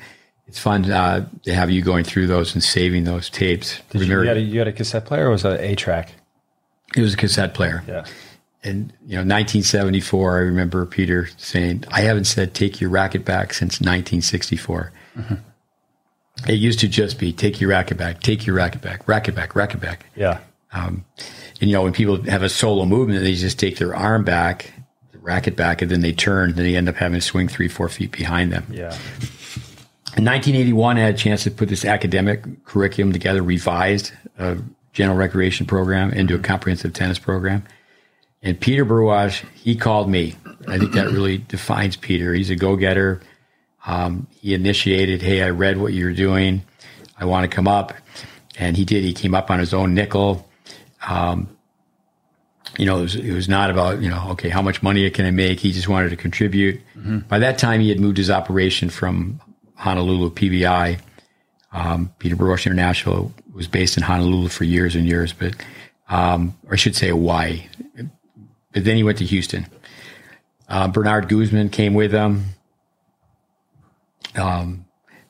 it's fun uh, to have you going through those and saving those tapes. Did you, Remember, you, had a, you had a cassette player or was it a track? it was a cassette player. Yeah. And you know, 1974. I remember Peter saying, "I haven't said take your racket back since 1964." It used to just be take your racket back, take your racket back, racket back, racket back. Yeah. Um, and you know, when people have a solo movement, they just take their arm back, the racket back, and then they turn. Then they end up having to swing three, four feet behind them. Yeah. In 1981, I had a chance to put this academic curriculum together, revised a general recreation program into a comprehensive tennis program. And Peter Burwash, he called me. I think that really defines Peter. He's a go getter. Um, he initiated, hey, I read what you're doing. I want to come up. And he did. He came up on his own nickel. Um, you know, it was, it was, not about, you know, okay, how much money can I make? He just wanted to contribute. Mm-hmm. By that time, he had moved his operation from Honolulu PBI. Um, Peter Burwash International was based in Honolulu for years and years, but, um, or I should say Hawaii. But then he went to Houston. Uh, Bernard Guzman came with him. Um,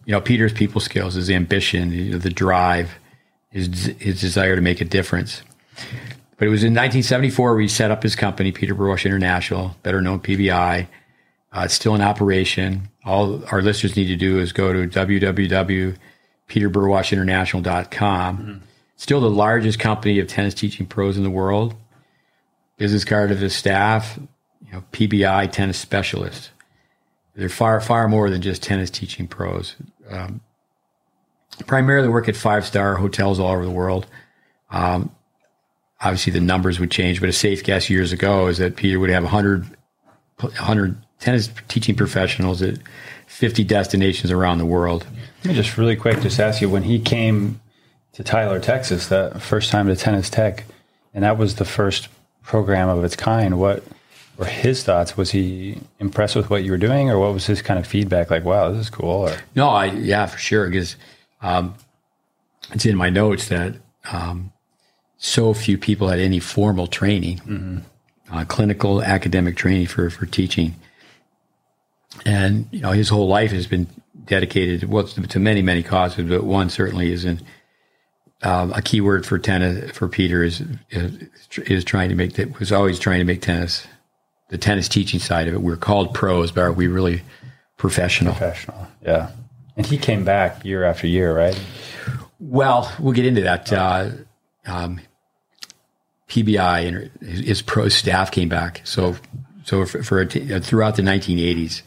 you know, Peter's people skills, his ambition, you know, the drive, his, his desire to make a difference. But it was in 1974 we set up his company, Peter Burwash International, better known PBI. Uh, it's still in operation. All our listeners need to do is go to www.peterburwashinternational.com. Mm-hmm. Still the largest company of tennis teaching pros in the world. Business card of his staff, you know, PBI tennis specialist. They're far, far more than just tennis teaching pros. Um, primarily work at five star hotels all over the world. Um, obviously the numbers would change, but a safe guess years ago is that Peter would have 100, 100 tennis teaching professionals at 50 destinations around the world. Let me just really quick just ask you when he came to Tyler, Texas, the first time to Tennis Tech, and that was the first program of its kind. What were his thoughts? Was he impressed with what you were doing, or what was his kind of feedback? Like, wow, this is cool. Or no, I yeah, for sure, because um, it's in my notes that um, so few people had any formal training, mm-hmm. uh, clinical academic training for, for teaching. And, you know, his whole life has been dedicated well, to many, many causes, but one certainly is in um, a key word for tennis for Peter is, is, is trying to make that was always trying to make tennis the tennis teaching side of it. We're called pros, but are we really professional? Professional, yeah. And he came back year after year, right? Well, we'll get into that. Uh, um, PBI and his pro staff came back. So, so for, for a, throughout the 1980s,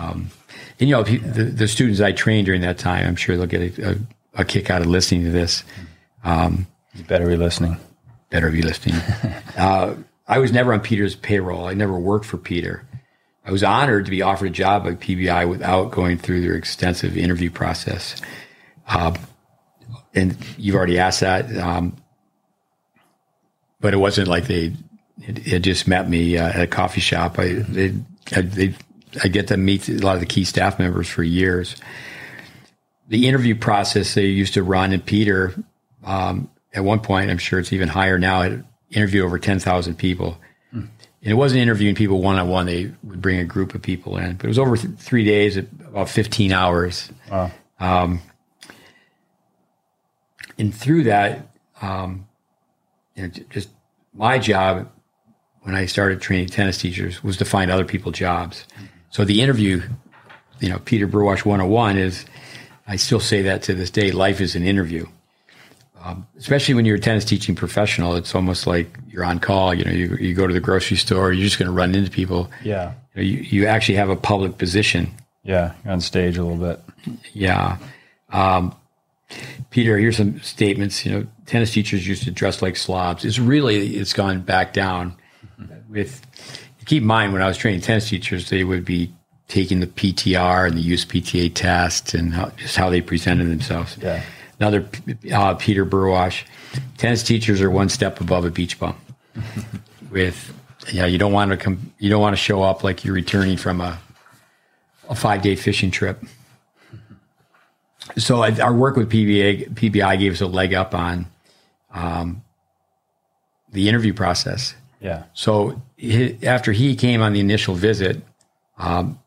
um, and you know the, the, students I trained during that time, I'm sure they'll get a, a, a kick out of listening to this. Um, you better be listening. Better be listening. uh, I was never on Peter's payroll. I never worked for Peter. I was honored to be offered a job by PBI without going through their extensive interview process. Uh, and you've already asked that. Um, but it wasn't like they had just met me uh, at a coffee shop. I they, I, they I get to meet a lot of the key staff members for years. The interview process they used to run, and Peter, um, at one point, I'm sure it's even higher now, had interview over 10,000 people. Hmm. And it wasn't interviewing people one on one. They would bring a group of people in, but it was over th- three days, about 15 hours. Wow. Um, and through that, um, you know, just my job when I started training tennis teachers was to find other people jobs. So the interview, you know, Peter Burwash 101 is, I still say that to this day, life is an interview. Um, especially when you're a tennis teaching professional, it's almost like you're on call. You know, you, you go to the grocery store, you're just going to run into people. Yeah. You, know, you, you, actually have a public position. Yeah, on stage a little bit. Yeah. Um, Peter, here's some statements. You know, tennis teachers used to dress like slobs. It's really it's gone back down. With keep in mind, when I was training tennis teachers, they would be taking the PTR and the USPTA test and how, just how they presented themselves. Yeah. Another uh, Peter Burwash. Tennis teachers are one step above a beach bum. With yeah, you don't want to come. You don't want to show up like you're returning from a a five day fishing trip so our work with PBA, PBI gave us a leg up on um, the interview process. Yeah. So he, after he came on the initial visit, um,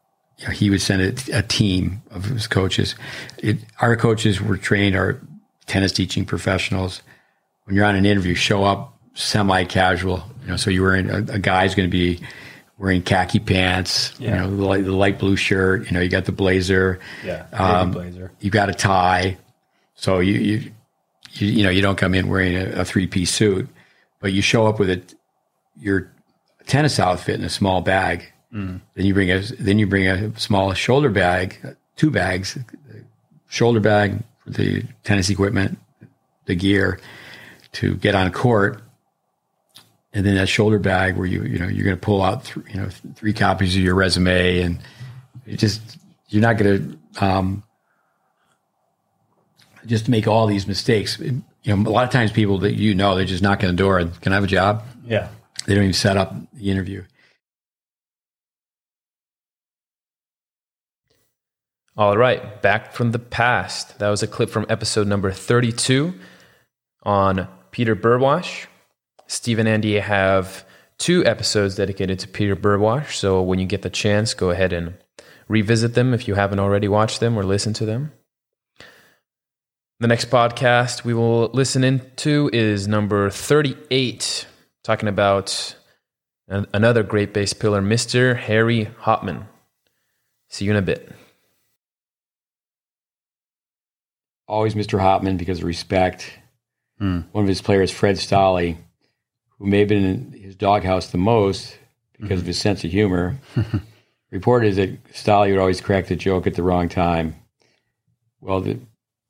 he would send a, a, team of his coaches. It, our coaches were trained, our tennis teaching professionals. When you're on an interview, show up semi-casual. You know, so you were in a, a guy's going to be wearing khaki pants, yeah. you know, the light, the light, blue shirt, you know, you got the blazer. Yeah. Um, blazer. You got a tie. So you, you, you, you know, you don't come in wearing a, a three piece suit, but you show up with a, your tennis outfit in a small bag. Mm. Then you bring a, then you bring a small shoulder bag, two bags, shoulder bag for the tennis equipment, the gear to get on court and then that shoulder bag where you you know you're going to pull out th- you know th- three copies of your resume, and it just you're not going to um, just make all these mistakes. It- you know, a lot of times people that you know they're just knock on the door and can I have a job? Yeah. They don't even set up the interview. All right, back from the past. That was a clip from episode number 32 on Peter Burwash. Steve and Andy have two episodes dedicated to Peter Burwash. So when you get the chance, go ahead and revisit them if you haven't already watched them or listened to them. The next podcast we will listen into is number 38, talking about an- another GreatBase pillar, Mr. Harry Hopman. See you in a bit. Always Mr. Hopman because of respect. Hmm. One of his players, Fred Stolle, who may have been in his doghouse the most because of his sense of humor, reported that Stolle would always crack the joke at the wrong time. Well, the,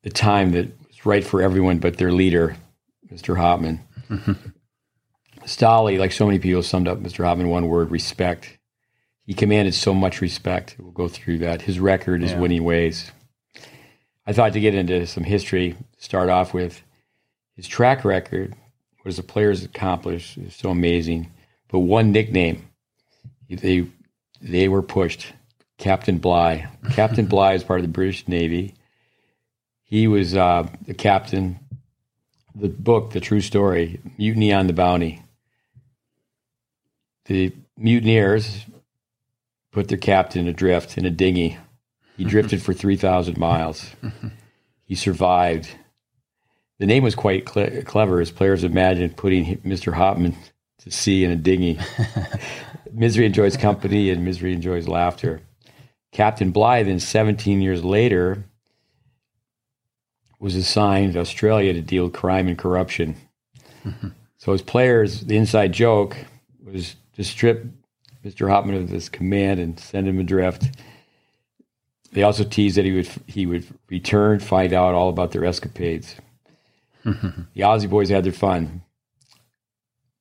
the time that was right for everyone but their leader, Mr. Hopman. Stolle, like so many people, summed up Mr. Hopman in one word respect. He commanded so much respect. We'll go through that. His record is Yeah. winning ways. I thought to get into some history, start off with his track record, what his players accomplished is so amazing. But one nickname, they they were pushed, Captain Bligh. Captain Bligh is part of the British Navy. He was uh, the captain. The book, the true story, Mutiny on the Bounty. The mutineers put their captain adrift in a dinghy. He drifted for 3,000 miles. He survived. The name was quite cle clever, as players imagined putting Mr. Hopman to sea in a dinghy. misery enjoys company, and misery enjoys laughter. Captain Bligh, then 17 years later, was assigned to Australia to deal with crime and corruption. so his players, the inside joke was to strip Mr. Hopman of his command and send him adrift. They also teased that he would he would return, find out all about their escapades. the Aussie boys had their fun.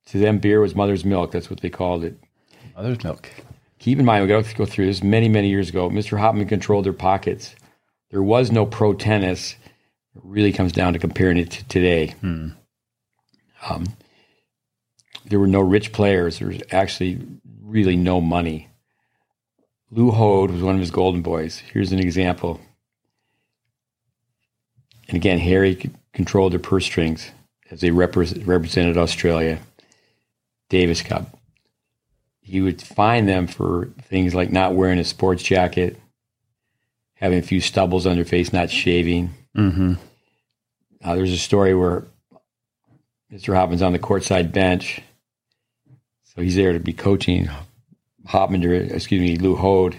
To them, beer was mother's milk. That's what they called it. Mother's milk. Keep in mind, we got to go through this many, many years ago. Mr. Hopman controlled their pockets. There was no pro tennis. It really comes down to comparing it to today. Um, there were no rich players. There was actually really no money. Lew Hoad was one of his golden boys. Here's an example. And again, Harry controlled their purse strings as they repre- represented Australia. Davis Cup. He would fine them for things like not wearing a sports jacket, having a few stubbles on their face, not shaving. Mm-hmm. Uh, there's a story where Mr. Hopman's on the courtside bench. So he's there to be coaching Hopman, or, excuse me, Lew Hoad,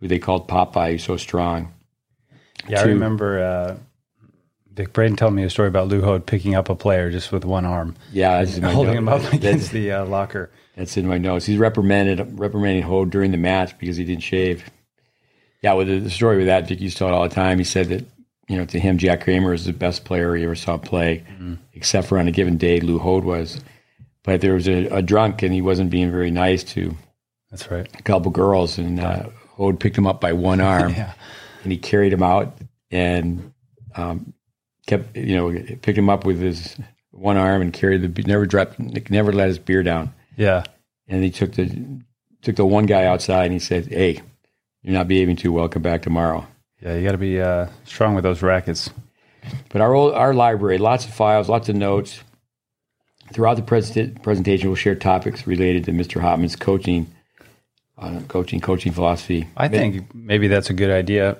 who they called Popeye, who's so strong. Yeah, I remember uh, Vic Braden told me a story about Lew Hoad picking up a player just with one arm, Yeah, that's in my holding note- him up that's- against the uh, locker. That's in my notes. He's reprimanded reprimanding Hoad during the match because he didn't shave. Yeah, with the, the story with that, Vic used to tell it all the time. He said that you know to him, Jack Kramer is the best player he ever saw play, except for on a given day, Lew Hoad was. But there was a, a drunk, and he wasn't being very nice to That's right. a couple girls, and uh, Hoad picked him up by one arm, Yeah. and he carried him out and um, kept you know picked him up with his one arm and carried the never dropped never let his beer down Yeah. and he took the took the one guy outside and he said, "Hey, you're not behaving too well. Come back tomorrow." Yeah. You got to be uh, strong with those rackets. But our old, our library, lots of files, lots of notes. Throughout the present, presentation, we'll share topics related to Mr. Hopman's coaching, uh, coaching, coaching philosophy. I think maybe that's a good idea.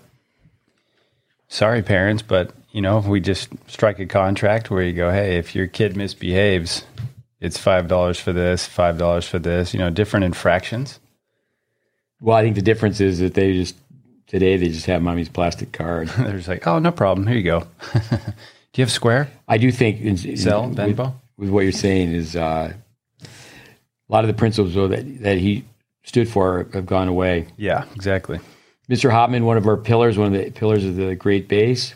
Sorry, parents, but you know, we just strike a contract where you go, hey, if your kid misbehaves, it's five dollars for this, five dollars for this. You know, different infractions. Well, I think the difference is that they just today they just have mommy's plastic card. They're just like, oh, no problem. Here you go. Do you have Square? I do think in, in- Zelle, Venmo? With what you're saying is uh, a lot of the principles though, that that he stood for have gone away. Yeah, exactly. Mr. Hopman, one of our pillars, one of the pillars of the GreatBase.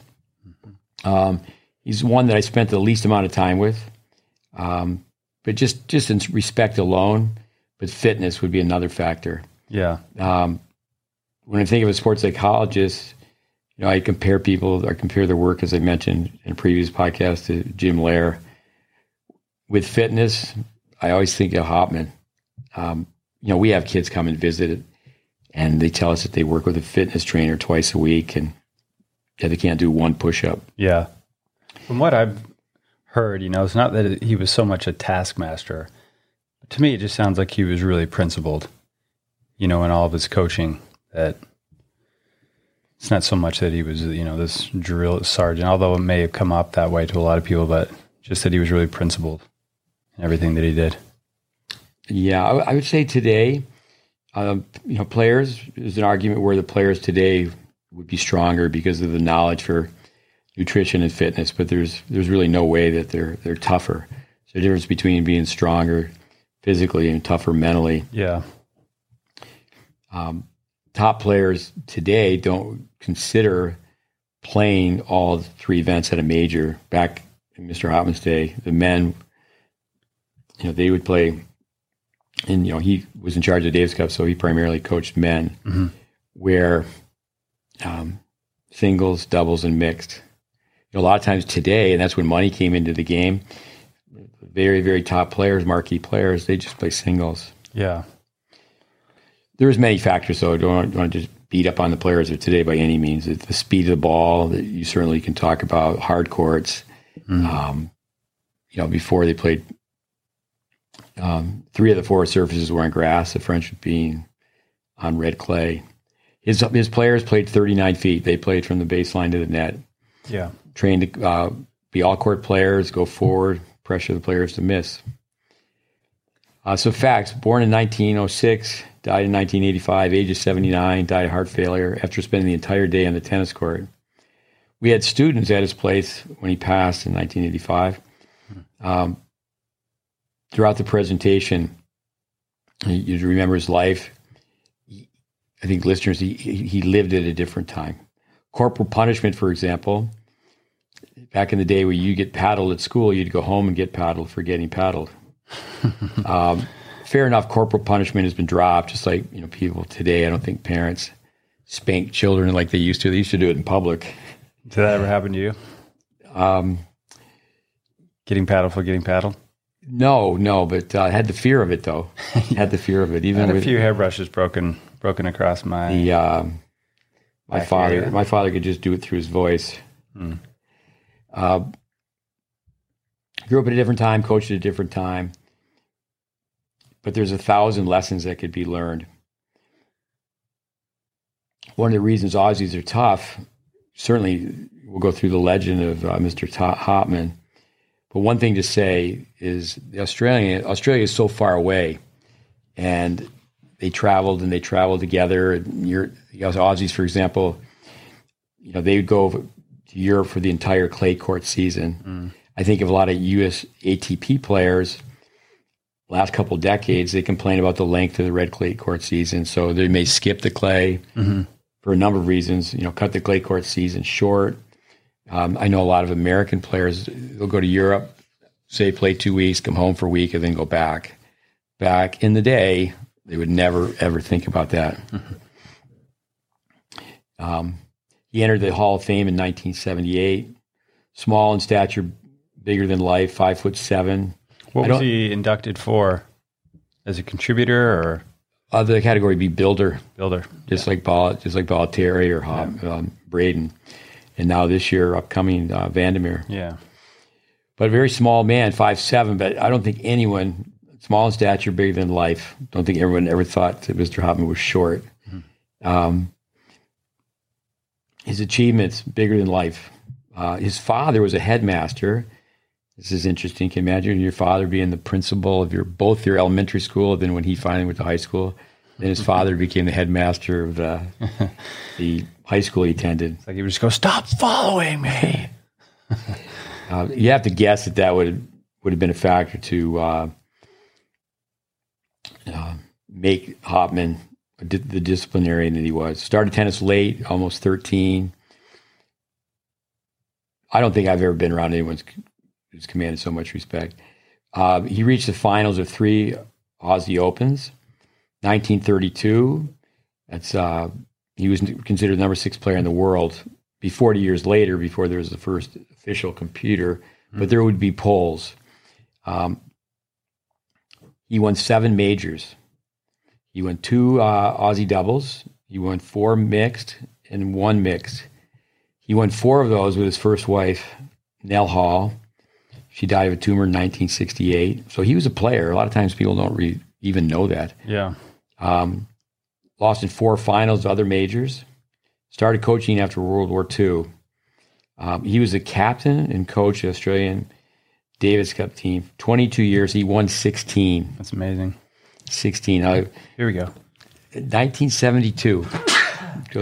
Um, he's one that I spent the least amount of time with. Um, but just just in respect alone, but fitness would be another factor. Yeah. Um, when I think of a sports psychologist, you know, I compare people, I compare their work, as I mentioned in a previous podcast, to Jim Loehr. With fitness, I always think of Hopman. Um, you know, we have kids come and visit, and they tell us that they work with a fitness trainer twice a week, and yeah, they can't do one push up. Yeah. From what I've heard, you know, it's not that he was so much a taskmaster. To me, it just sounds like he was really principled, you know, in all of his coaching. That it's not so much that he was, you know, this drill sergeant, although it may have come up that way to a lot of people, but just that he was really principled in everything that he did. Yeah, I, I would say today, um, you know, players, there's an argument where the players today would be stronger because of the knowledge for nutrition and fitness, but there's there's really no way that they're they're tougher. So the difference between being stronger physically and tougher mentally. Yeah. Um, top players today don't consider playing all three events at a major. Back in Mr. Hopman's day, the men, you know, they would play. And you know, he was in charge of Davis Cup, so he primarily coached men, Mhm. where um, singles, doubles, and mixed. You know, a lot of times today, and that's when money came into the game. Very, very top players, marquee players, they just play singles. Yeah. There's many factors, though. I don't want to just beat up on the players of today by any means. It's the speed of the ball that you certainly can talk about. Hard courts, um, you know, before they played, um, three of the four surfaces were on grass. The French being on red clay. His his players played 39 feet. They played from the baseline to the net. Yeah. Trained to uh, be all court players, go forward, pressure the players to miss. Uh, so facts: born in 1906, died in 1985, age of 79, died of heart failure after spending the entire day on the tennis court. We had students at his place when he passed in 1985. Um, throughout the presentation, you remember his life. I think listeners, he, he he lived at a different time. Corporal punishment, for example, back in the day where you get paddled at school, you'd go home and get paddled for getting paddled. um, fair enough, corporal punishment has been dropped, just like you know people today. I don't think parents spank children like they used to. They used to do it in public. Did that ever happen to you? Um, Getting paddled for getting paddled? No, no, but uh, I had the fear of it though. had the fear of it, I even had a with few hairbrushes broken broken across my the um, my father. area. My father could just do it through his voice. Hmm. Uh, grew up at a different time, coached at a different time, but there's a thousand lessons that could be learned. One of the reasons Aussies are tough, certainly, we'll go through the legend of uh, Mr. Ta- Hopman. But one thing to say is the Australian Australia is so far away, and they traveled and they traveled together. And you're, you know, Aussies, for example, you know, they would go to Europe for the entire clay court season. Mm. I think of a lot of U.S. ATP players. Last couple decades, they complain about the length of the red clay court season, so they may skip the clay mm-hmm. for a number of reasons. You know, cut the clay court season short. Um, I know a lot of American players. They'll go to Europe, say play two weeks, come home for a week, and then go back. Back in the day, they would never ever think about that. Um, he entered the Hall of Fame in 1978. Small in stature, bigger than life, five foot seven. What was he inducted for? As a contributor or Other category would be builder, builder? just like Ball, just like Bollettieri or Hob, um, Braden, and now this year upcoming uh, Van Der Meer. Yeah. But a very small man, five seven. But I don't think anyone small in stature, bigger than life. Don't think everyone ever thought that Mr. Hopman was short. Um, his achievements bigger than life. Uh, his father was a headmaster. This is interesting. Can you imagine your father being the principal of your both your elementary school, and then when he finally went to high school, then his father became the headmaster of the, the high school he attended. It's like he would just go, Stop following me. Uh, you have to guess that that would would have been a factor to uh, uh, make Hopman the disciplinarian that he was. Started tennis late, almost thirteen. I don't think I've ever been around anyone who's commanded so much respect. Uh, he reached the finals of three Aussie Opens. 1932, that's uh, he was considered the number six player in the world. Be 40 years later, before there was the first official computer, but there would be polls. Um, he won seven majors. He won two uh, Aussie doubles. He won four mixed and one mixed. He won four of those with his first wife, Nell Hall. She died of a tumor in 1968. So he was a player. A lot of times people don't re- even know that. Yeah. Um, lost in four finals of other majors. Started coaching after World War II. Um, he was the captain and coach of the Australian Davis Cup team. 22 years. He won 16. That's amazing. 16. Uh, Here we go. 1972. Go.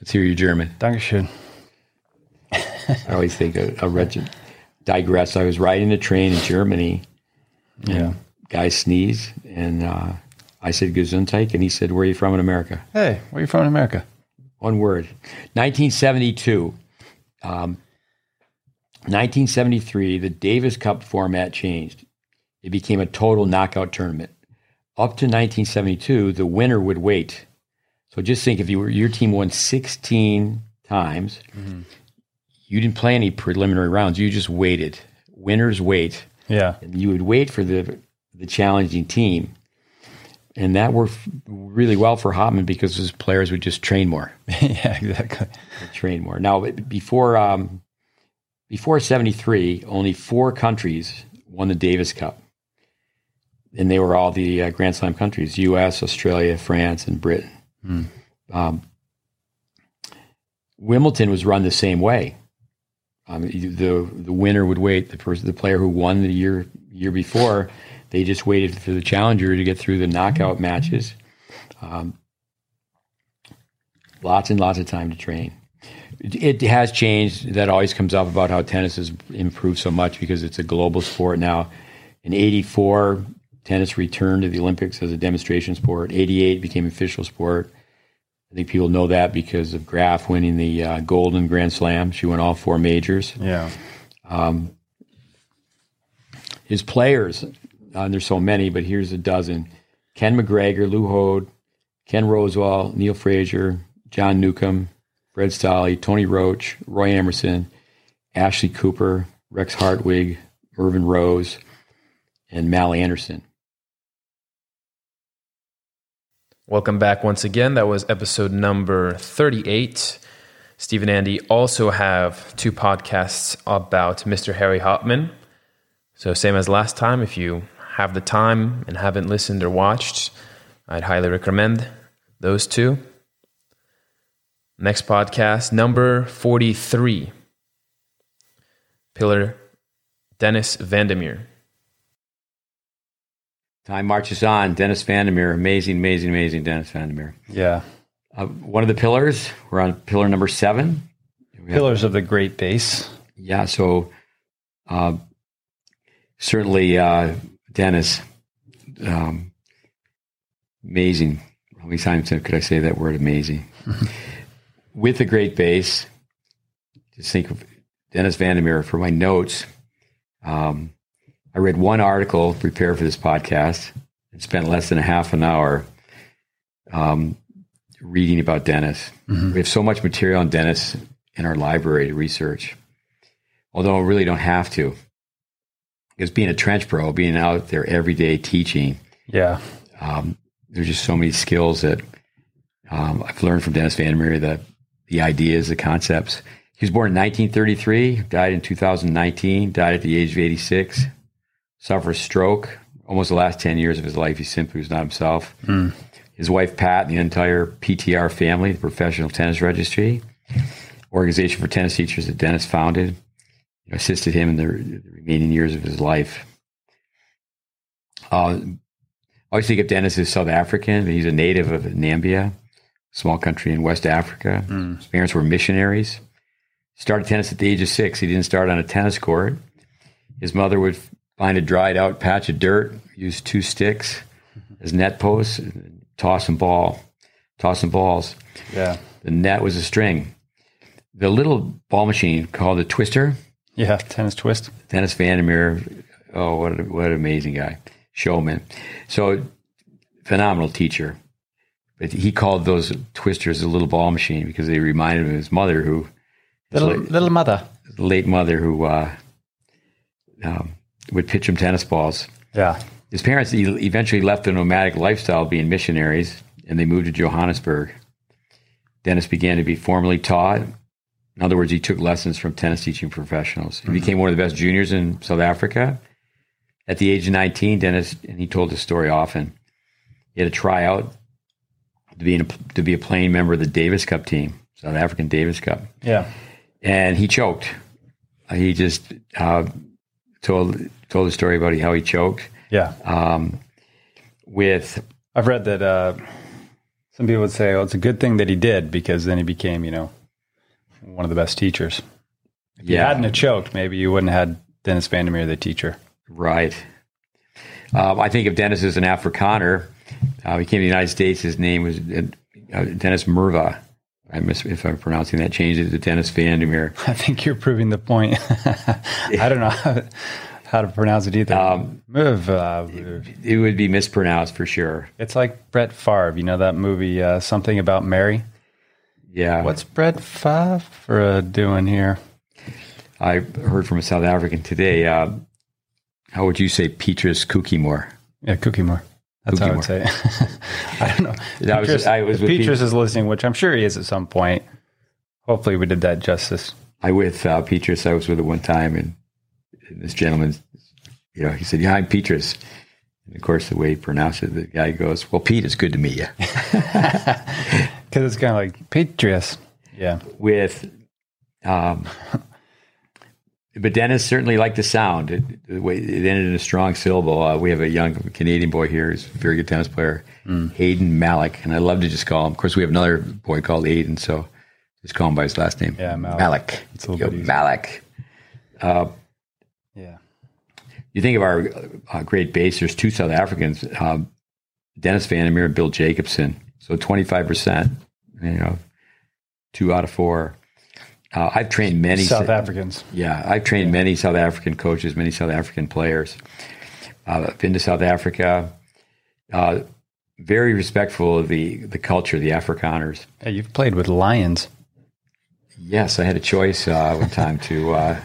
Let's hear your German. Dankeschön. I always think a, a wretched digress. I was riding a train in Germany. Yeah. Guy sneezed, and uh, I said Gesundheit, and he said, "Where are you from in America?" Hey, where are you from in America? One word. 1972. Um, 1973, the Davis Cup format changed. It became a total knockout tournament. Up to 1972, the winner would wait. So just think if you were your team won 16 times, you didn't play any preliminary rounds. You just waited. Winners wait Yeah. and you would wait for the the challenging team. And that worked really well for Hopman because his players would just train more, yeah, exactly. train more. Now, before um, before '73, only four countries won the Davis Cup, and they were all the uh, Grand Slam countries: U.S., Australia, France, and Britain. Um, Wimbledon was run the same way. Um, the the winner would wait. The person, the player who won the year year before, they just waited for the challenger to get through the knockout matches. Um, lots and lots of time to train. It, it has changed. That always comes up about how tennis has improved so much because it's a global sport now. In '84, tennis returned to the Olympics as a demonstration sport. '88 became official sport. I think people know that because of Graf winning the uh, Golden Grand Slam. She won all four majors. Yeah. His players, uh, and there's so many, but here's a dozen: Ken McGregor, Lew Hoad, Ken Rosewall, Neale Fraser, John Newcombe, Fred Stolle, Tony Roche, Roy Emerson, Ashley Cooper, Rex Hartwig, Mervyn Rose, and Mal Anderson. Welcome back once again. That was episode number 38. Steve and Andy also have two podcasts about Mr. Harry Hopman. So, same as last time, if you have the time and haven't listened or watched, I'd highly recommend those two. Next podcast, number 43 Pillar Dennis Van Der Meer. Time marches on. Dennis Van Der Meer, amazing, amazing, amazing Dennis Van Der Meer. Yeah. Uh, one of the pillars, we're on pillar number seven. Pillars of the GreatBase. Yeah, so uh, certainly uh, Dennis, um, amazing. How many times could I say that word amazing? With a great base, just think of Dennis Van Der Meer for my notes. Um, I read one article to prepare for this podcast and spent less than a half an hour um, reading about Dennis. We have so much material on Dennis in our library to research, although I really don't have to. Because being a trench pro, being out there every day teaching, Yeah. um, there's just so many skills that um, I've learned from Dennis Van Meer that the ideas, the concepts. He was born in 1933, died in 2019, died at the age of 86, suffered a stroke. Almost the last 10 years of his life, he simply was not himself. His wife, Pat, and the entire PTR family, the Professional Tennis Registry, organization for tennis teachers that Dennis founded, assisted him in the, the remaining years of his life. Uh, I always think of Dennis as South African. He's a native of Nambia, a small country in West Africa. His parents were missionaries. Started tennis at the age of six. He didn't start on a tennis court. His mother would find a dried out patch of dirt, use two sticks as net posts, and toss some ball, toss some balls. Yeah. The net was a string. The little ball machine called a twister, Yeah. Tennis twist. Dennis Van Der Meer Oh, what a, what an amazing guy, showman. So phenomenal teacher. But he called those twisters a little ball machine because they reminded him of his mother, who Little, late, little mother. late mother, who uh, um, would pitch him tennis balls. Yeah. His parents eventually left the nomadic lifestyle, being missionaries, and they moved to Johannesburg. Dennis began to be formally taught. In other words, he took lessons from tennis teaching professionals. He became one of the best juniors in South Africa. At the age of 19, Dennis, and he told this story often, he had a tryout to be, in a, to be a playing member of the Davis Cup team, South African Davis Cup Yeah. and he choked. He just uh, told told the story about how he choked Yeah. um, with I've read that uh, some people would say, "Oh, it's a good thing that he did because then he became, you know, one of the best teachers." If yeah hadn't have choked, maybe you wouldn't have had Dennis Van Der Meer, the teacher. right. Um, I think of Dennis as an Afrikaner. Uh, he came to the United States. His name was uh, Dennis Merva. I miss if I'm pronouncing that. Changed it to Dennis Van Der Meer. I think you're proving the point. I don't know how, to pronounce it either. Um. Uh, It would be mispronounced for sure. it's like Brett Favre. You know that movie, uh, Something About Mary? Yeah. What's Brett Favre doing here? I heard from a South African today. Uh, how would you say Petrus Kukimore? Yeah, Cookie More. That's how I would say. I don't know. I was- Petrus, I was if with Petrus is listening, which I'm sure he is at some point. Hopefully, we did that justice. I with uh, Petrus. I was with at one time, and this gentleman, you know, he said, "Yeah, I'm Petrus." And of course, the way he pronounced it, the guy goes, "Well, Pete, it's good to meet you." Because it's kind of like Patriots. Yeah. with, um, but Dennis certainly liked the sound. It, the way it ended in a strong syllable. Uh, we have a young Canadian boy here who's a very good tennis player, Hayden Malik, and I love to just call him. Of course, we have another boy called Aiden, so just call him by his last name. Yeah, Malik. Malik. It's a Yo. Malik. Yeah. You think of our uh, GreatBase, there's two South Africans, um, Dennis Van Der Meer and Bill Jacobson. So 25%, you know, two out of four. Uh, I've trained many South Africans. Yeah, I've trained many South African coaches, many South African players. Uh, I've been to South Africa. Uh, very respectful of the, the culture, the Afrikaners. Hey, you've played with lions. Yes, I had a choice uh, one time to. Uh,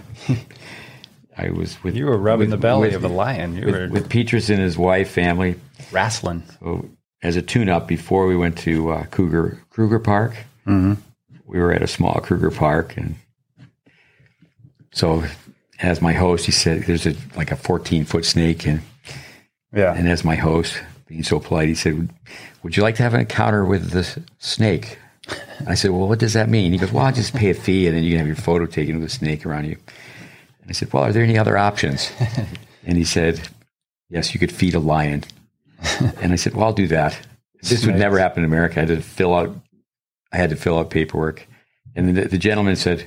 I was with You were rubbing with- the belly with- of a lion. You were with, with Petrus and his wife, family. wrestling. So as a tune-up before we went to uh, Cougar Kruger Park, Mm-hmm. we were at a small Kruger Park, and so as my host, he said, "There's a like a 14 foot snake," and Yeah. and as my host, being so polite, he said, "Would you like to have an encounter with the snake?" I said, "Well, what does that mean?" He goes, "Well, I'll just pay a fee, and then you can have your photo taken with a snake around you." And I said, "Well, are there any other options?" and he said, "Yes, you could feed a lion." and I said, "Well, I'll do that." This would never happen in America. I had to fill out. I had to fill out paperwork, and the, the gentleman said,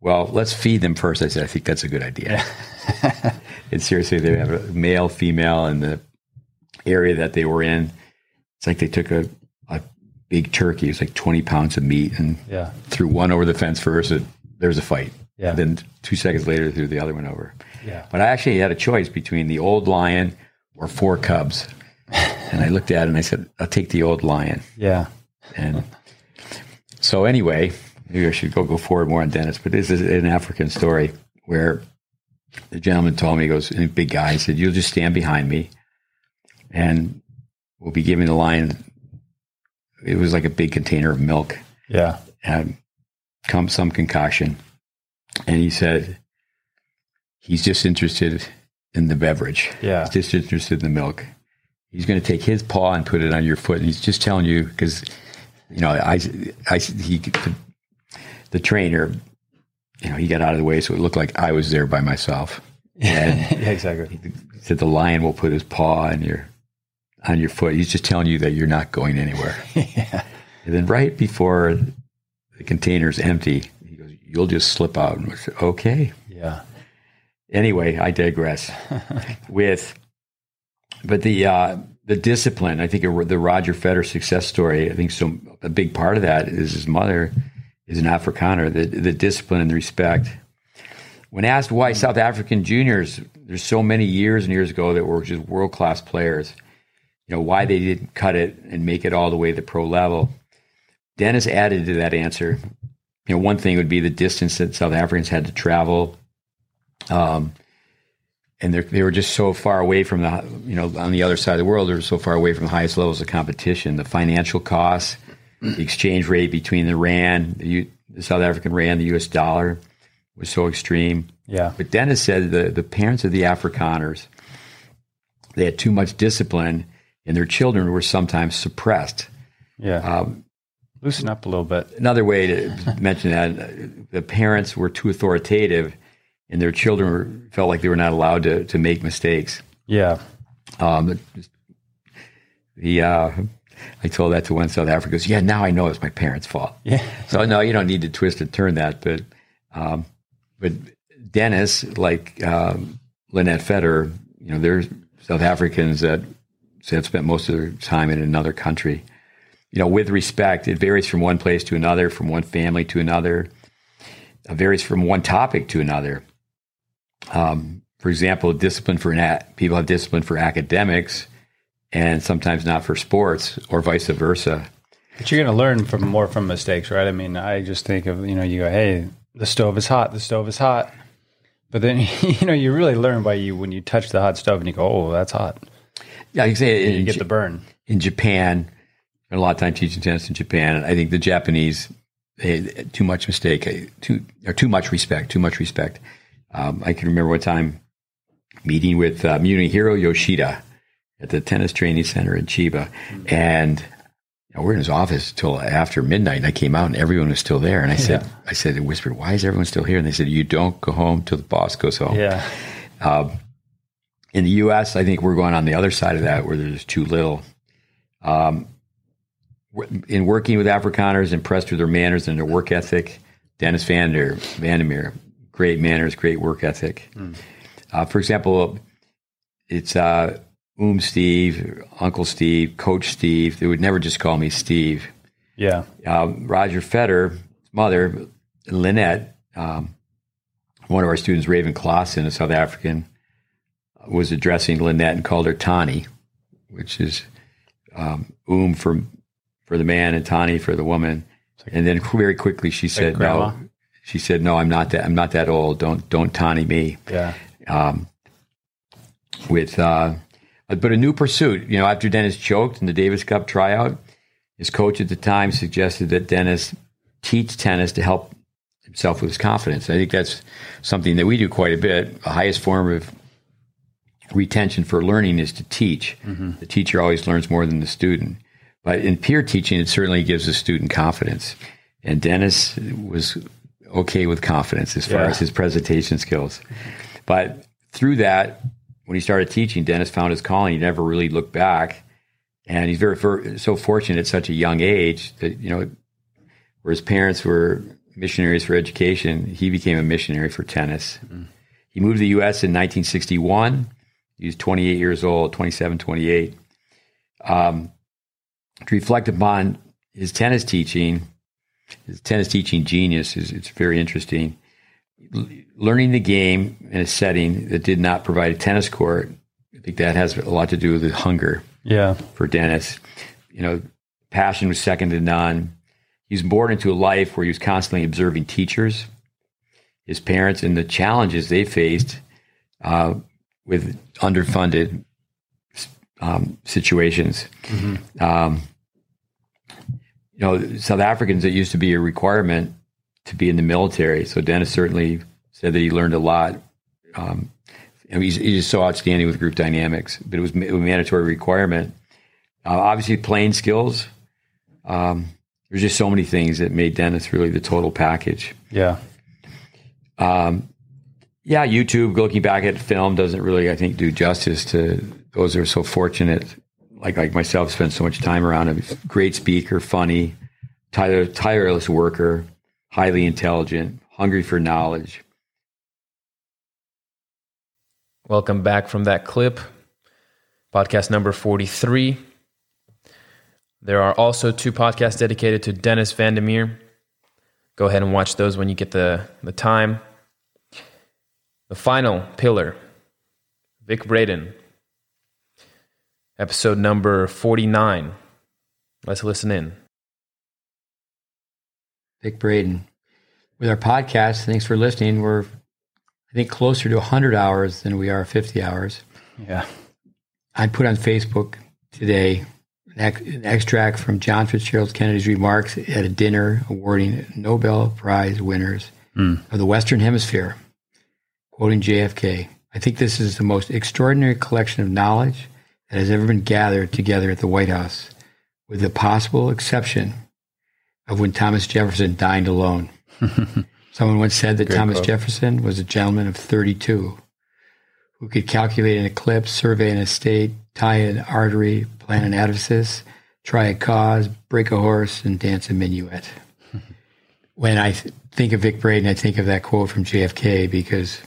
"Well, let's feed them first. I said, "I think that's a good idea." and seriously, they have a male, female, and the area that they were in. It's like they took a, a big turkey. It was like 20 pounds of meat and Yeah. threw one over the fence first. And there was a fight. Yeah. And then two seconds later, threw the other one over. Yeah. But I actually had a choice between the old lion or four cubs. And I looked at it and I said, I'll take the old lion. Yeah. And so anyway, maybe I should go go forward more on Dennis, but this is an African story where the gentleman told me, he goes, and a big guy, he said, You'll just stand behind me and we'll be giving the lion it was like a big container of milk Yeah. and come some concoction. And he said he's just interested in the beverage. Yeah. He's just interested in the milk. He's going to take his paw and put it on your foot. And he's just telling you because, you know, I, I, he, the, the trainer, you know, he got out of the way, so it looked like I was there by myself. And yeah, exactly. he said the lion will put his paw on your on your foot. He's just telling you that you're not going anywhere. yeah. And then right before the container's empty, he goes, "You'll just slip out." And I said, okay. Yeah. Anyway, I digress. With, but the uh, the discipline, I think the Roger Federer success story. I think so. A big part of that is his mother is an Afrikaner. The the discipline and the respect. when asked why South African juniors, there's so many years and years ago that were just world class players, you know, why they didn't cut it and make it all the way to the pro level. Dennis added to that answer. You know, one thing would be the distance that South Africans had to travel. Um, and they were just so far away from the, you know, on the other side of the world, they were so far away from the highest levels of competition. The financial costs, the exchange rate between the rand, the, U, the South African rand, the U.S. dollar was so extreme. Yeah. But Dennis said the the parents of the Afrikaners, they had too much discipline, and their children were sometimes suppressed. Yeah. Um, Loosen up a little bit. Another way to mention that the parents were too authoritative and their children were, felt like they were not allowed to to make mistakes. Yeah. Um, the uh, I told that to one South African. Goes, yeah, now I know it's my parents' fault. Yeah. So no, you don't need to twist and turn that, but um, but Dennis, like um, Lynette Federer, you know, they're South Africans that have spent most of their time in another country. You know, with respect, it varies from one place to another, from one family to another. It varies from one topic to another. Um, for example, discipline for an people have discipline for academics, and sometimes not for sports, or vice versa. But you're going to learn from more from mistakes, right? I mean, I just think of you know, you go, hey, the stove is hot, the stove is hot, but then you know, you really learn by you when you touch the hot stove and you go, oh, that's hot. Yeah, you say you get the burn in Japan. a lot of time teaching tennis in Japan, And I think the Japanese they too much mistake, too or too much respect, too much respect. Um, I can remember one time meeting with uh, Munehiro Yoshida at the tennis training center in Chiba, and you know, we're in his office till after midnight. And I came out and everyone was still there. And I yeah. said, I said, I whispered, "Why is everyone still here?" And they said, "You don't go home till the boss goes home." Yeah. Um, in the U.S., I think we're going on the other side of that, where there's too little. Um, in working with Afrikaners, impressed with their manners and their work ethic. Dennis Vander Van Der Meer, great manners, great work ethic. Mm. Uh, for example, it's uh, Um Steve, Uncle Steve, Coach Steve. They would never just call me Steve. Yeah. Uh, Roger Federer, mother, Lynette, um, one of our students, Raven Klaasen, a South African, was addressing Lynette and called her Tannie, which is um, Um for for the man and Tannie for the woman. Like, and then very quickly she said, "No." She said, "No, I'm not that. I'm not that old. Don't don't Tannie me." Yeah. Um, with uh, but a new pursuit. You know, after Dennis choked in the Davis Cup tryout, his coach at the time suggested that Dennis teach tennis to help himself with his confidence. I think that's something that we do quite a bit. The highest form of retention for learning is to teach. Mm-hmm. The teacher always learns more than the student. But in peer teaching, it certainly gives the student confidence. And Dennis was okay with confidence as far yeah. as his presentation skills. But through that, when he started teaching, Dennis found his calling. He never really looked back. And he's very, very so fortunate at such a young age that, you know, where his parents were missionaries for education, he became a missionary for tennis. Mm-hmm. He moved to the U.S. in 1961. He was 28 years old, 27, 28. Um, to reflect upon his tennis teaching, tennis teaching genius is it's very interesting. Learning the game in a setting that did not provide a tennis court, I think that has a lot to do with the hunger. Yeah, for Dennis, you know, passion was second to none. He was born into a life where he was constantly observing teachers, his parents, and the challenges they faced uh, with underfunded um, situations. Mm-hmm. Um, you know, South Africans, it used to be a requirement to be in the military. So Dennis certainly said that he learned a lot. Um, and he's, he's so outstanding with group dynamics, but it was, it was a mandatory requirement. Uh, obviously, playing skills. Um, there's just so many things that made Dennis really the total package. Yeah. Um, yeah, YouTube, looking back at film, doesn't really, I think, do justice to those who are so fortunate like like myself, spent so much time around him. Great speaker, funny, tire, tireless worker, highly intelligent, hungry for knowledge. Welcome back from that clip. Podcast number 43. There are also two podcasts dedicated to Dennis Van der Meer. Go ahead and watch those when you get the, the time. The final pillar, Vic Braden. Episode number 49. Let's listen in. Vic Braden. With our podcast, thanks for listening. We're, I think, closer to 100 hours than we are 50 hours. Yeah. I put on Facebook today an, ex- an extract from John Fitzgerald Kennedy's remarks at a dinner awarding Nobel Prize winners hmm. of the Western Hemisphere, quoting JFK. I think this is the most extraordinary collection of knowledge that has ever been gathered together at the White House, with the possible exception of when Thomas Jefferson dined alone. Someone once said that Great Thomas quote. Jefferson was a gentleman of 32 who could calculate an eclipse, survey an estate, tie an artery, plan an edifice, try a cause, break a horse, and dance a minuet. when I th- think of Vic Braden, I think of that quote from JFK because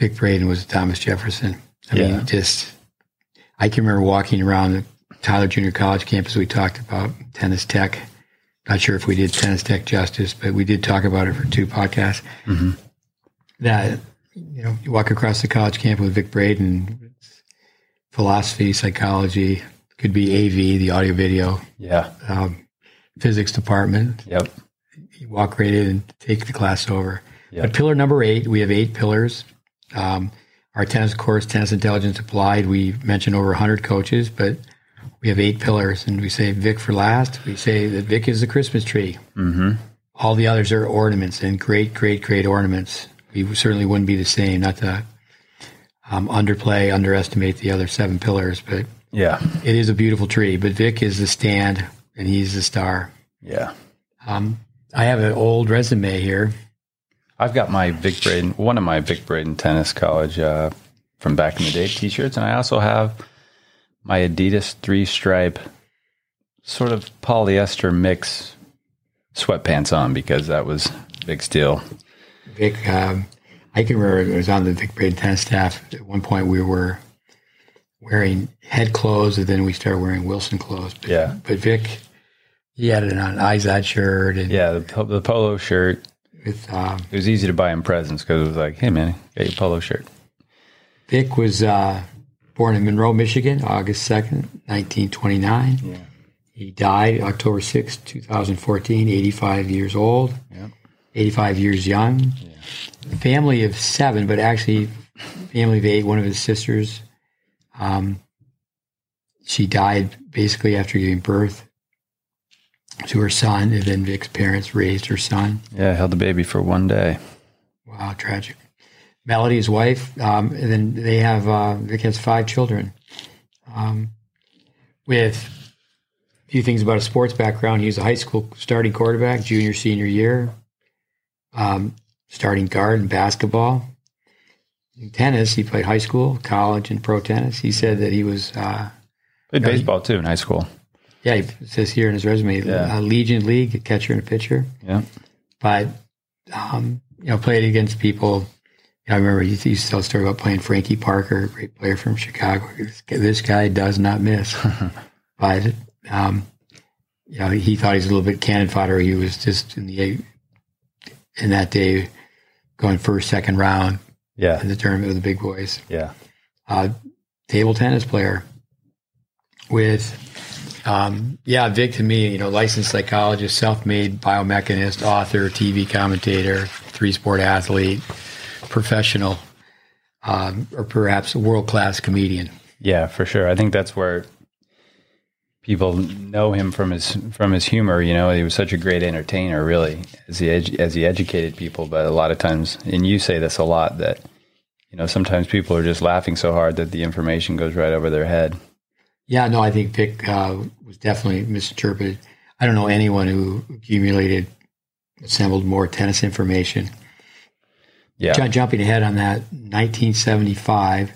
Vic Braden was Thomas Jefferson. I Yeah. mean, just, I can remember walking around the Tyler Junior College campus. We talked about tennis tech. Not sure if we did tennis tech justice, but we did talk about it for two podcasts. That you know, you walk across the college campus with Vic Braden, philosophy, psychology, could be AV, the audio video, Yeah. um, physics department. Yep. You walk right in and take the class over. Yep. But pillar number eight, we have eight pillars. Um, our tennis course, Tennis Intelligence Applied, we mentioned over 100 coaches, but we have eight pillars. And we say Vic for last. We say that Vic is the Christmas tree. Mm-hmm. All the others are ornaments and great, great, great ornaments. We certainly wouldn't be the same, not to um, underplay, underestimate the other seven pillars, but Yeah. it is a beautiful tree. But Vic is the stand and he's the star. Yeah. Um, I have an old resume here. I've got my Vic Braden, one of my Vic Braden tennis college uh, from back in the day t-shirts, and I also have my Adidas three stripe sort of polyester mix sweatpants on because that was big deal. Vic, um, I can remember I was on the Vic Braden tennis staff. At one point, we were wearing head clothes, and then we started wearing Wilson clothes. But, Yeah. but Vic, he had it on Izod shirt and Yeah, the, the polo shirt. With um, It was easy to buy him presents because it was like, hey man, get your polo shirt. Vic was uh, born in Monroe, Michigan, August 2nd, 1929. He died October sixth, two 2014, 85 years old, Yep. 85 years young. Family of seven, but actually, family of eight. One of his sisters, um, she died basically after giving birth to her son, and then Vic's parents raised her son. Yeah, held the baby for one day. Wow, tragic. Melody, his wife, um, and then they have uh, Vic has five children. Um, with a few things about a sports background, he was a high school starting quarterback, junior senior year, um, starting guard in basketball. In tennis, he played high school, college, and pro tennis. He said that he was, uh, Played baseball too in high school. Yeah, he says here in his resume, Yeah. uh, Legion League, catcher and a pitcher. Yeah. but um, you know, played against people. I remember he used to tell a story about playing Frankie Parker, a great player from Chicago. This guy- This guy does not miss. but um, you know, he thought he was a little bit cannon fodder. He was just in the in that day going first, second round Yeah. in the tournament with the big boys. Yeah. Uh, table tennis player with um, yeah, Vic to me, you know, licensed psychologist, self-made biomechanist, author, TV commentator, three-sport athlete, professional, um, or perhaps a world-class comedian. Yeah, for sure. I think that's where people know him from his from his humor. You know, he was such a great entertainer, really, as he edu- as he educated people. But a lot of times, and you say this a lot, that you know sometimes people are just laughing so hard that the information goes right over their head. Yeah, no, I think Vic uh, was definitely misinterpreted. I don't know anyone who accumulated, assembled more tennis information. Yeah, Ju- Jumping ahead on that, 1975,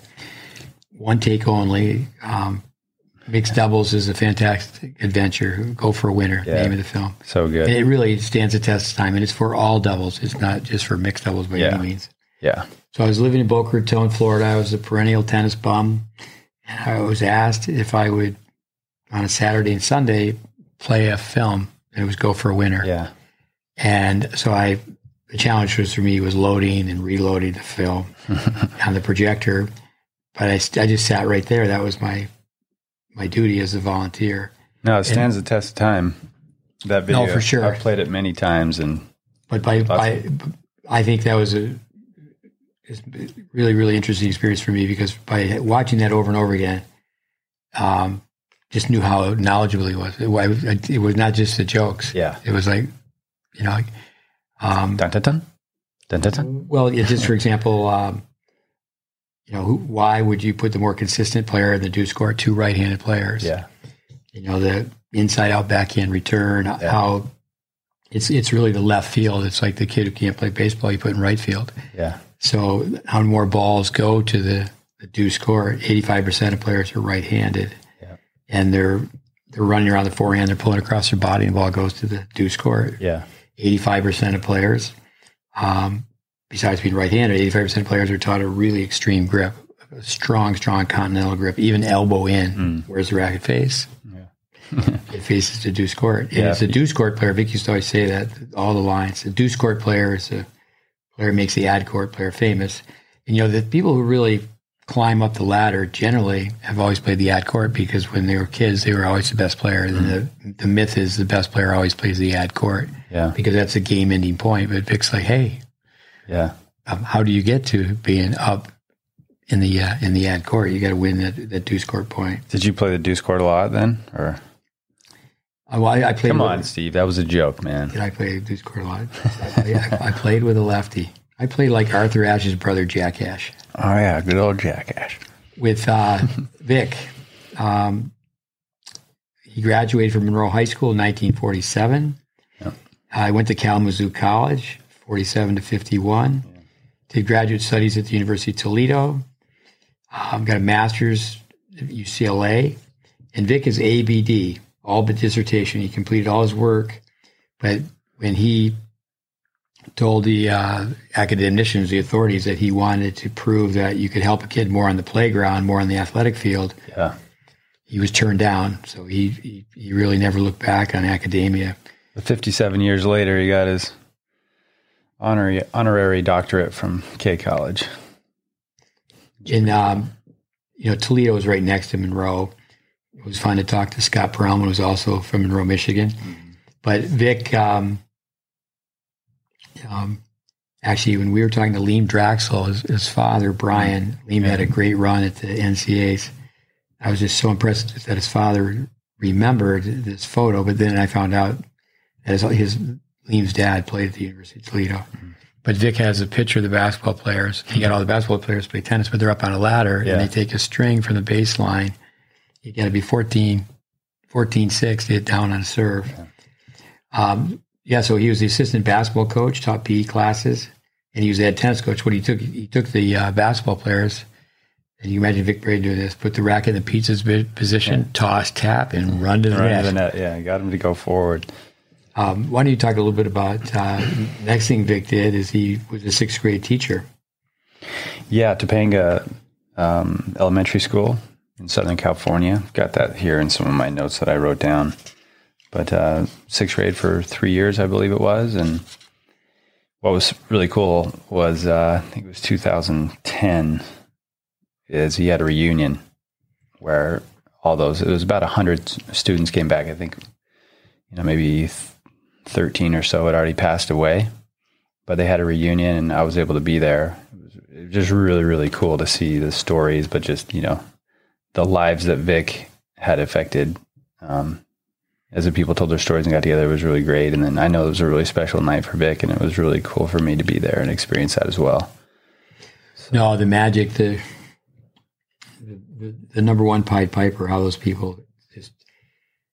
one take only. Um, mixed doubles is a fantastic adventure. Go for a winner. Yeah. Name of the film. so And good. it really stands the test of time, and it's for all doubles. It's not just for mixed doubles by Yeah. any means. Yeah, So I was living in Boca Raton, Florida. I was a perennial tennis bum, and I was asked if I would, on a Saturday and Sunday, play a film. And it was go for a winner. yeah, And so I the challenge was for me was loading and reloading the film on the projector. But I, I just sat right there. That was my my duty as a volunteer. No, it stands the test of time. That video, No, for sure. I've played it many times, and But by, by I think that was a it's a really really interesting experience for me because by watching that over and over again, um, just knew how knowledgeable he was. It, was- it was not just the jokes. yeah, It was like, you know, um, dun dun dun, dun dun dun. well, it just for example, um, you know, who, why would you put the more consistent player in the deuce court two right-handed players? Yeah, you know the inside out backhand return how it's it's really the left field it's like the kid who can't play baseball you put in right field yeah, so how more balls go to the, the deuce court 85% of players are right-handed Yeah. and they're they're running around the forehand they're pulling across their body and the ball goes to the deuce court yeah, 85% of players um, besides being right-handed 85% of players are taught a really extreme grip a strong strong continental grip even elbow in where's the racket face it faces the deuce court. And Yeah. it's a deuce court player. Vic used to always say that all the lines. A deuce court player is a player makes the ad court player famous. And you know the people who really climb up the ladder generally have always played the ad court because when they were kids they were always the best player. And the the myth is the best player always plays the ad court yeah, because that's a game ending point. But Vic's like, hey, yeah. um, how do you get to being up in the uh, in the ad court? You got to win that that deuce court point. Did you play the deuce court a lot then, or I, I played. come with- on, Steve? That was a joke, man. Did I play deuce court a lot? I, I, I played with a lefty. I played like Arthur Ashe's brother, Jack Ashe, Oh yeah, good old jackass. with uh, Vic. Um, he graduated from Monroe High School in 1947. Yep. I went to Kalamazoo College, 47 to 51. Did graduate studies at the University of Toledo. Um, got a master's at UCLA. And Vic is ABD, all but dissertation. He completed all his work. But when he told the uh, academicians, the authorities, that he wanted to prove that you could help a kid more on the playground, more on the athletic field, Yeah, he was turned down. So he, he, he really never looked back on academia. But fifty-seven years later, he got his honorary honorary doctorate from K College. And, um, you know, Toledo was right next to Monroe. It was fun to talk to Scott Perelman, who was also from Monroe, Michigan. But Vic, um, um, actually, when we were talking to Liam Draxl, his, his father, Brian, Liam had a great run at the NCAAs. I was just so impressed that his father remembered this photo, but then I found out that his, his Liam's dad played at the University of Toledo. But Vic has a picture of the basketball players. He got all the basketball players play tennis, but they're up on a ladder Yeah. and they take a string from the baseline. You got to be 14, 14 6 to hit down on a serve. Um, yeah, so he was the assistant basketball coach, taught PE classes, and he was the head tennis coach. What he took, he took the uh, basketball players, and you imagine Vic Braid doing this: put the racket in the pizza's position, toss, tap, and run to the Right net. to the net. Yeah, got him to go forward. Um, why don't you talk a little bit about uh, next thing Vic did? Is he was a sixth grade teacher. Yeah, Topanga um, Elementary School in Southern California. Got that here in some of my notes that I wrote down. But uh, sixth grade for three years, I believe it was. And what was really cool was uh, I think it was 2010. Is he had a reunion where all those it was about hundred students came back. I think you know maybe th- 13 or so had already passed away, but they had a reunion and I was able to be there it was just really really cool to see the stories but just you know the lives that vic had affected um, as the people told their stories and got together was really great and then i know it was a really special night for vic and it was really cool for me to be there and experience that as well No, the magic, the the, the, the number one Pied Piper, how those people just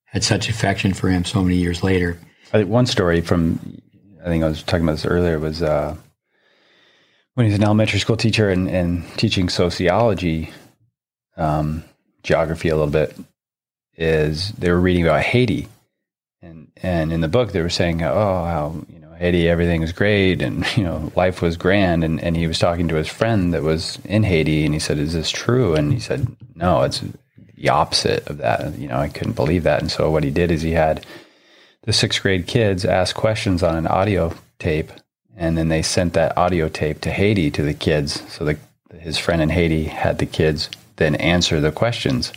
had such affection for him so many years later. I think one story from I think I was talking about this earlier was uh, when he was an elementary school teacher and, and teaching sociology, um, geography a little bit. Is they were reading about Haiti, and and in the book they were saying, oh, how you know Haiti everything was great and you know life was grand, and and he was talking to his friend that was in Haiti, and he said, is this true? And he said, no, it's the opposite of that. You know, I couldn't believe that, and so what he did is he had the sixth grade kids ask questions on an audio tape and then they sent that audio tape to Haiti to the kids. So the, his friend in Haiti had the kids then answer the questions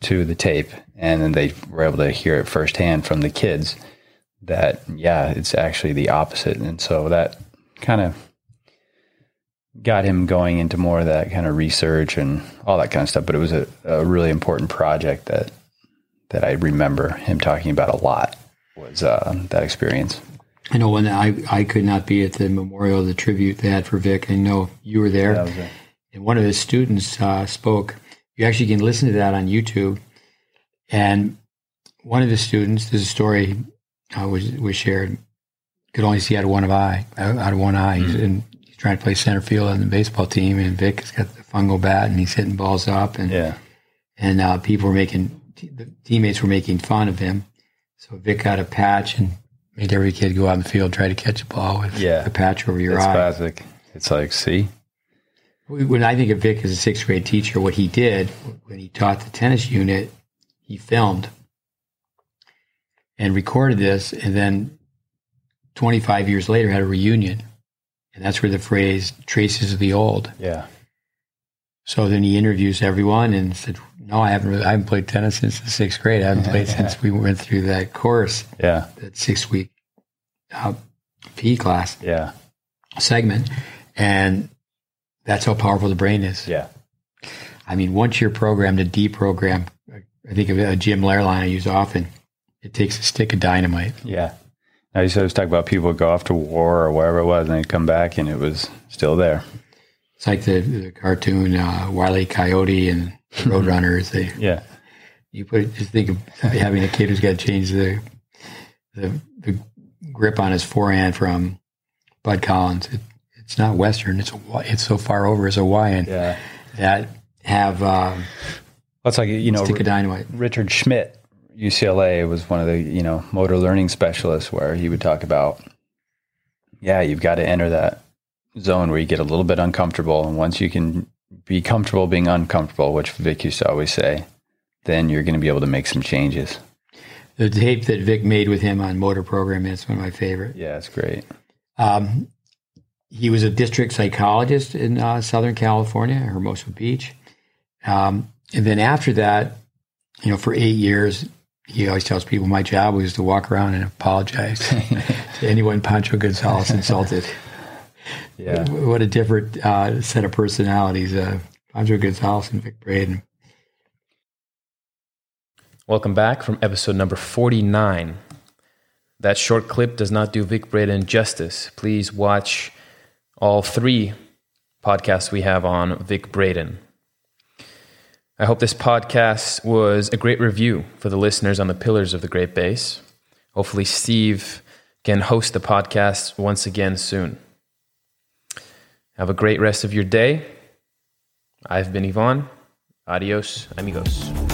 to the tape, and then they were able to hear it firsthand from the kids that yeah, it's actually the opposite, and so that kind of got him going into more of that kind of research and all that kind of stuff. But it was a, a really important project that that I remember him talking about a lot was uh, that experience. I know when I, I could not be at the memorial, the tribute they had for Vic. I know you were there. Yeah, and one of his students uh, spoke. You actually can listen to that on YouTube. And one of the students, this story uh, was was shared, could only see out of one of eye, out of one eye, mm-hmm. and he's trying to play center field on the baseball team. And Vic has got the fungo bat, and he's hitting balls up, and yeah, and uh, people were making the teammates were making fun of him. So Vic got a patch and made every kid go out in the field try to catch a ball with yeah. a patch over your it's eye. Classic. It's like, see, when I think of Vic as a sixth grade teacher, what he did when he taught the tennis unit, he filmed and recorded this, and then 25 years later had a reunion, and that's where the phrase "traces of the old." Yeah. So then he interviews everyone and said, "No, I haven't. Really, I haven't played tennis since the sixth grade. I haven't played since we went through that course. Yeah, that six week uh, PE class. Yeah, segment, and that's how powerful the brain is. Yeah, I mean, once you're programmed to deprogram, I think of a Jim Loehr line I use often. It takes a stick of dynamite. Yeah. I used to talk about people go off to war or wherever it was, and they come back, and it was still there. It's like the, the cartoon uh, Wiley Coyote and Roadrunners. They yeah. You put just think of having a kid who's got to change the, the the grip on his forehand from Bud Collins. It, it's not Western. It's a, it's so far over as Hawaiian. Yeah. That have um, that's like you know stick of dynamite. Richard Schmidt, UCLA was one of the you know motor learning specialists where he would talk about yeah you've got to enter that zone where you get a little bit uncomfortable. And once you can be comfortable being uncomfortable, which Vic used to always say, then you're going to be able to make some changes. The tape that Vic made with him on motor programming is one of my favorite. Yeah, it's great. Um, he was a district psychologist in uh, Southern California, Hermosa Beach. Um, and then after that, you know, for eight years, he always tells people my job was to walk around and apologize to anyone Pancho Gonzalez insulted. Yeah. What a different uh, set of personalities. Uh, Andre Gonzalez and Vic Braden. Welcome back from episode number 49. That short clip does not do Vic Braden justice. Please watch all three podcasts we have on Vic Braden. I hope this podcast was a great review for the listeners on the pillars of the GreatBase. Hopefully, Steve can host the podcast once again soon. Have a great rest of your day. I've been Ivan. Adios, amigos.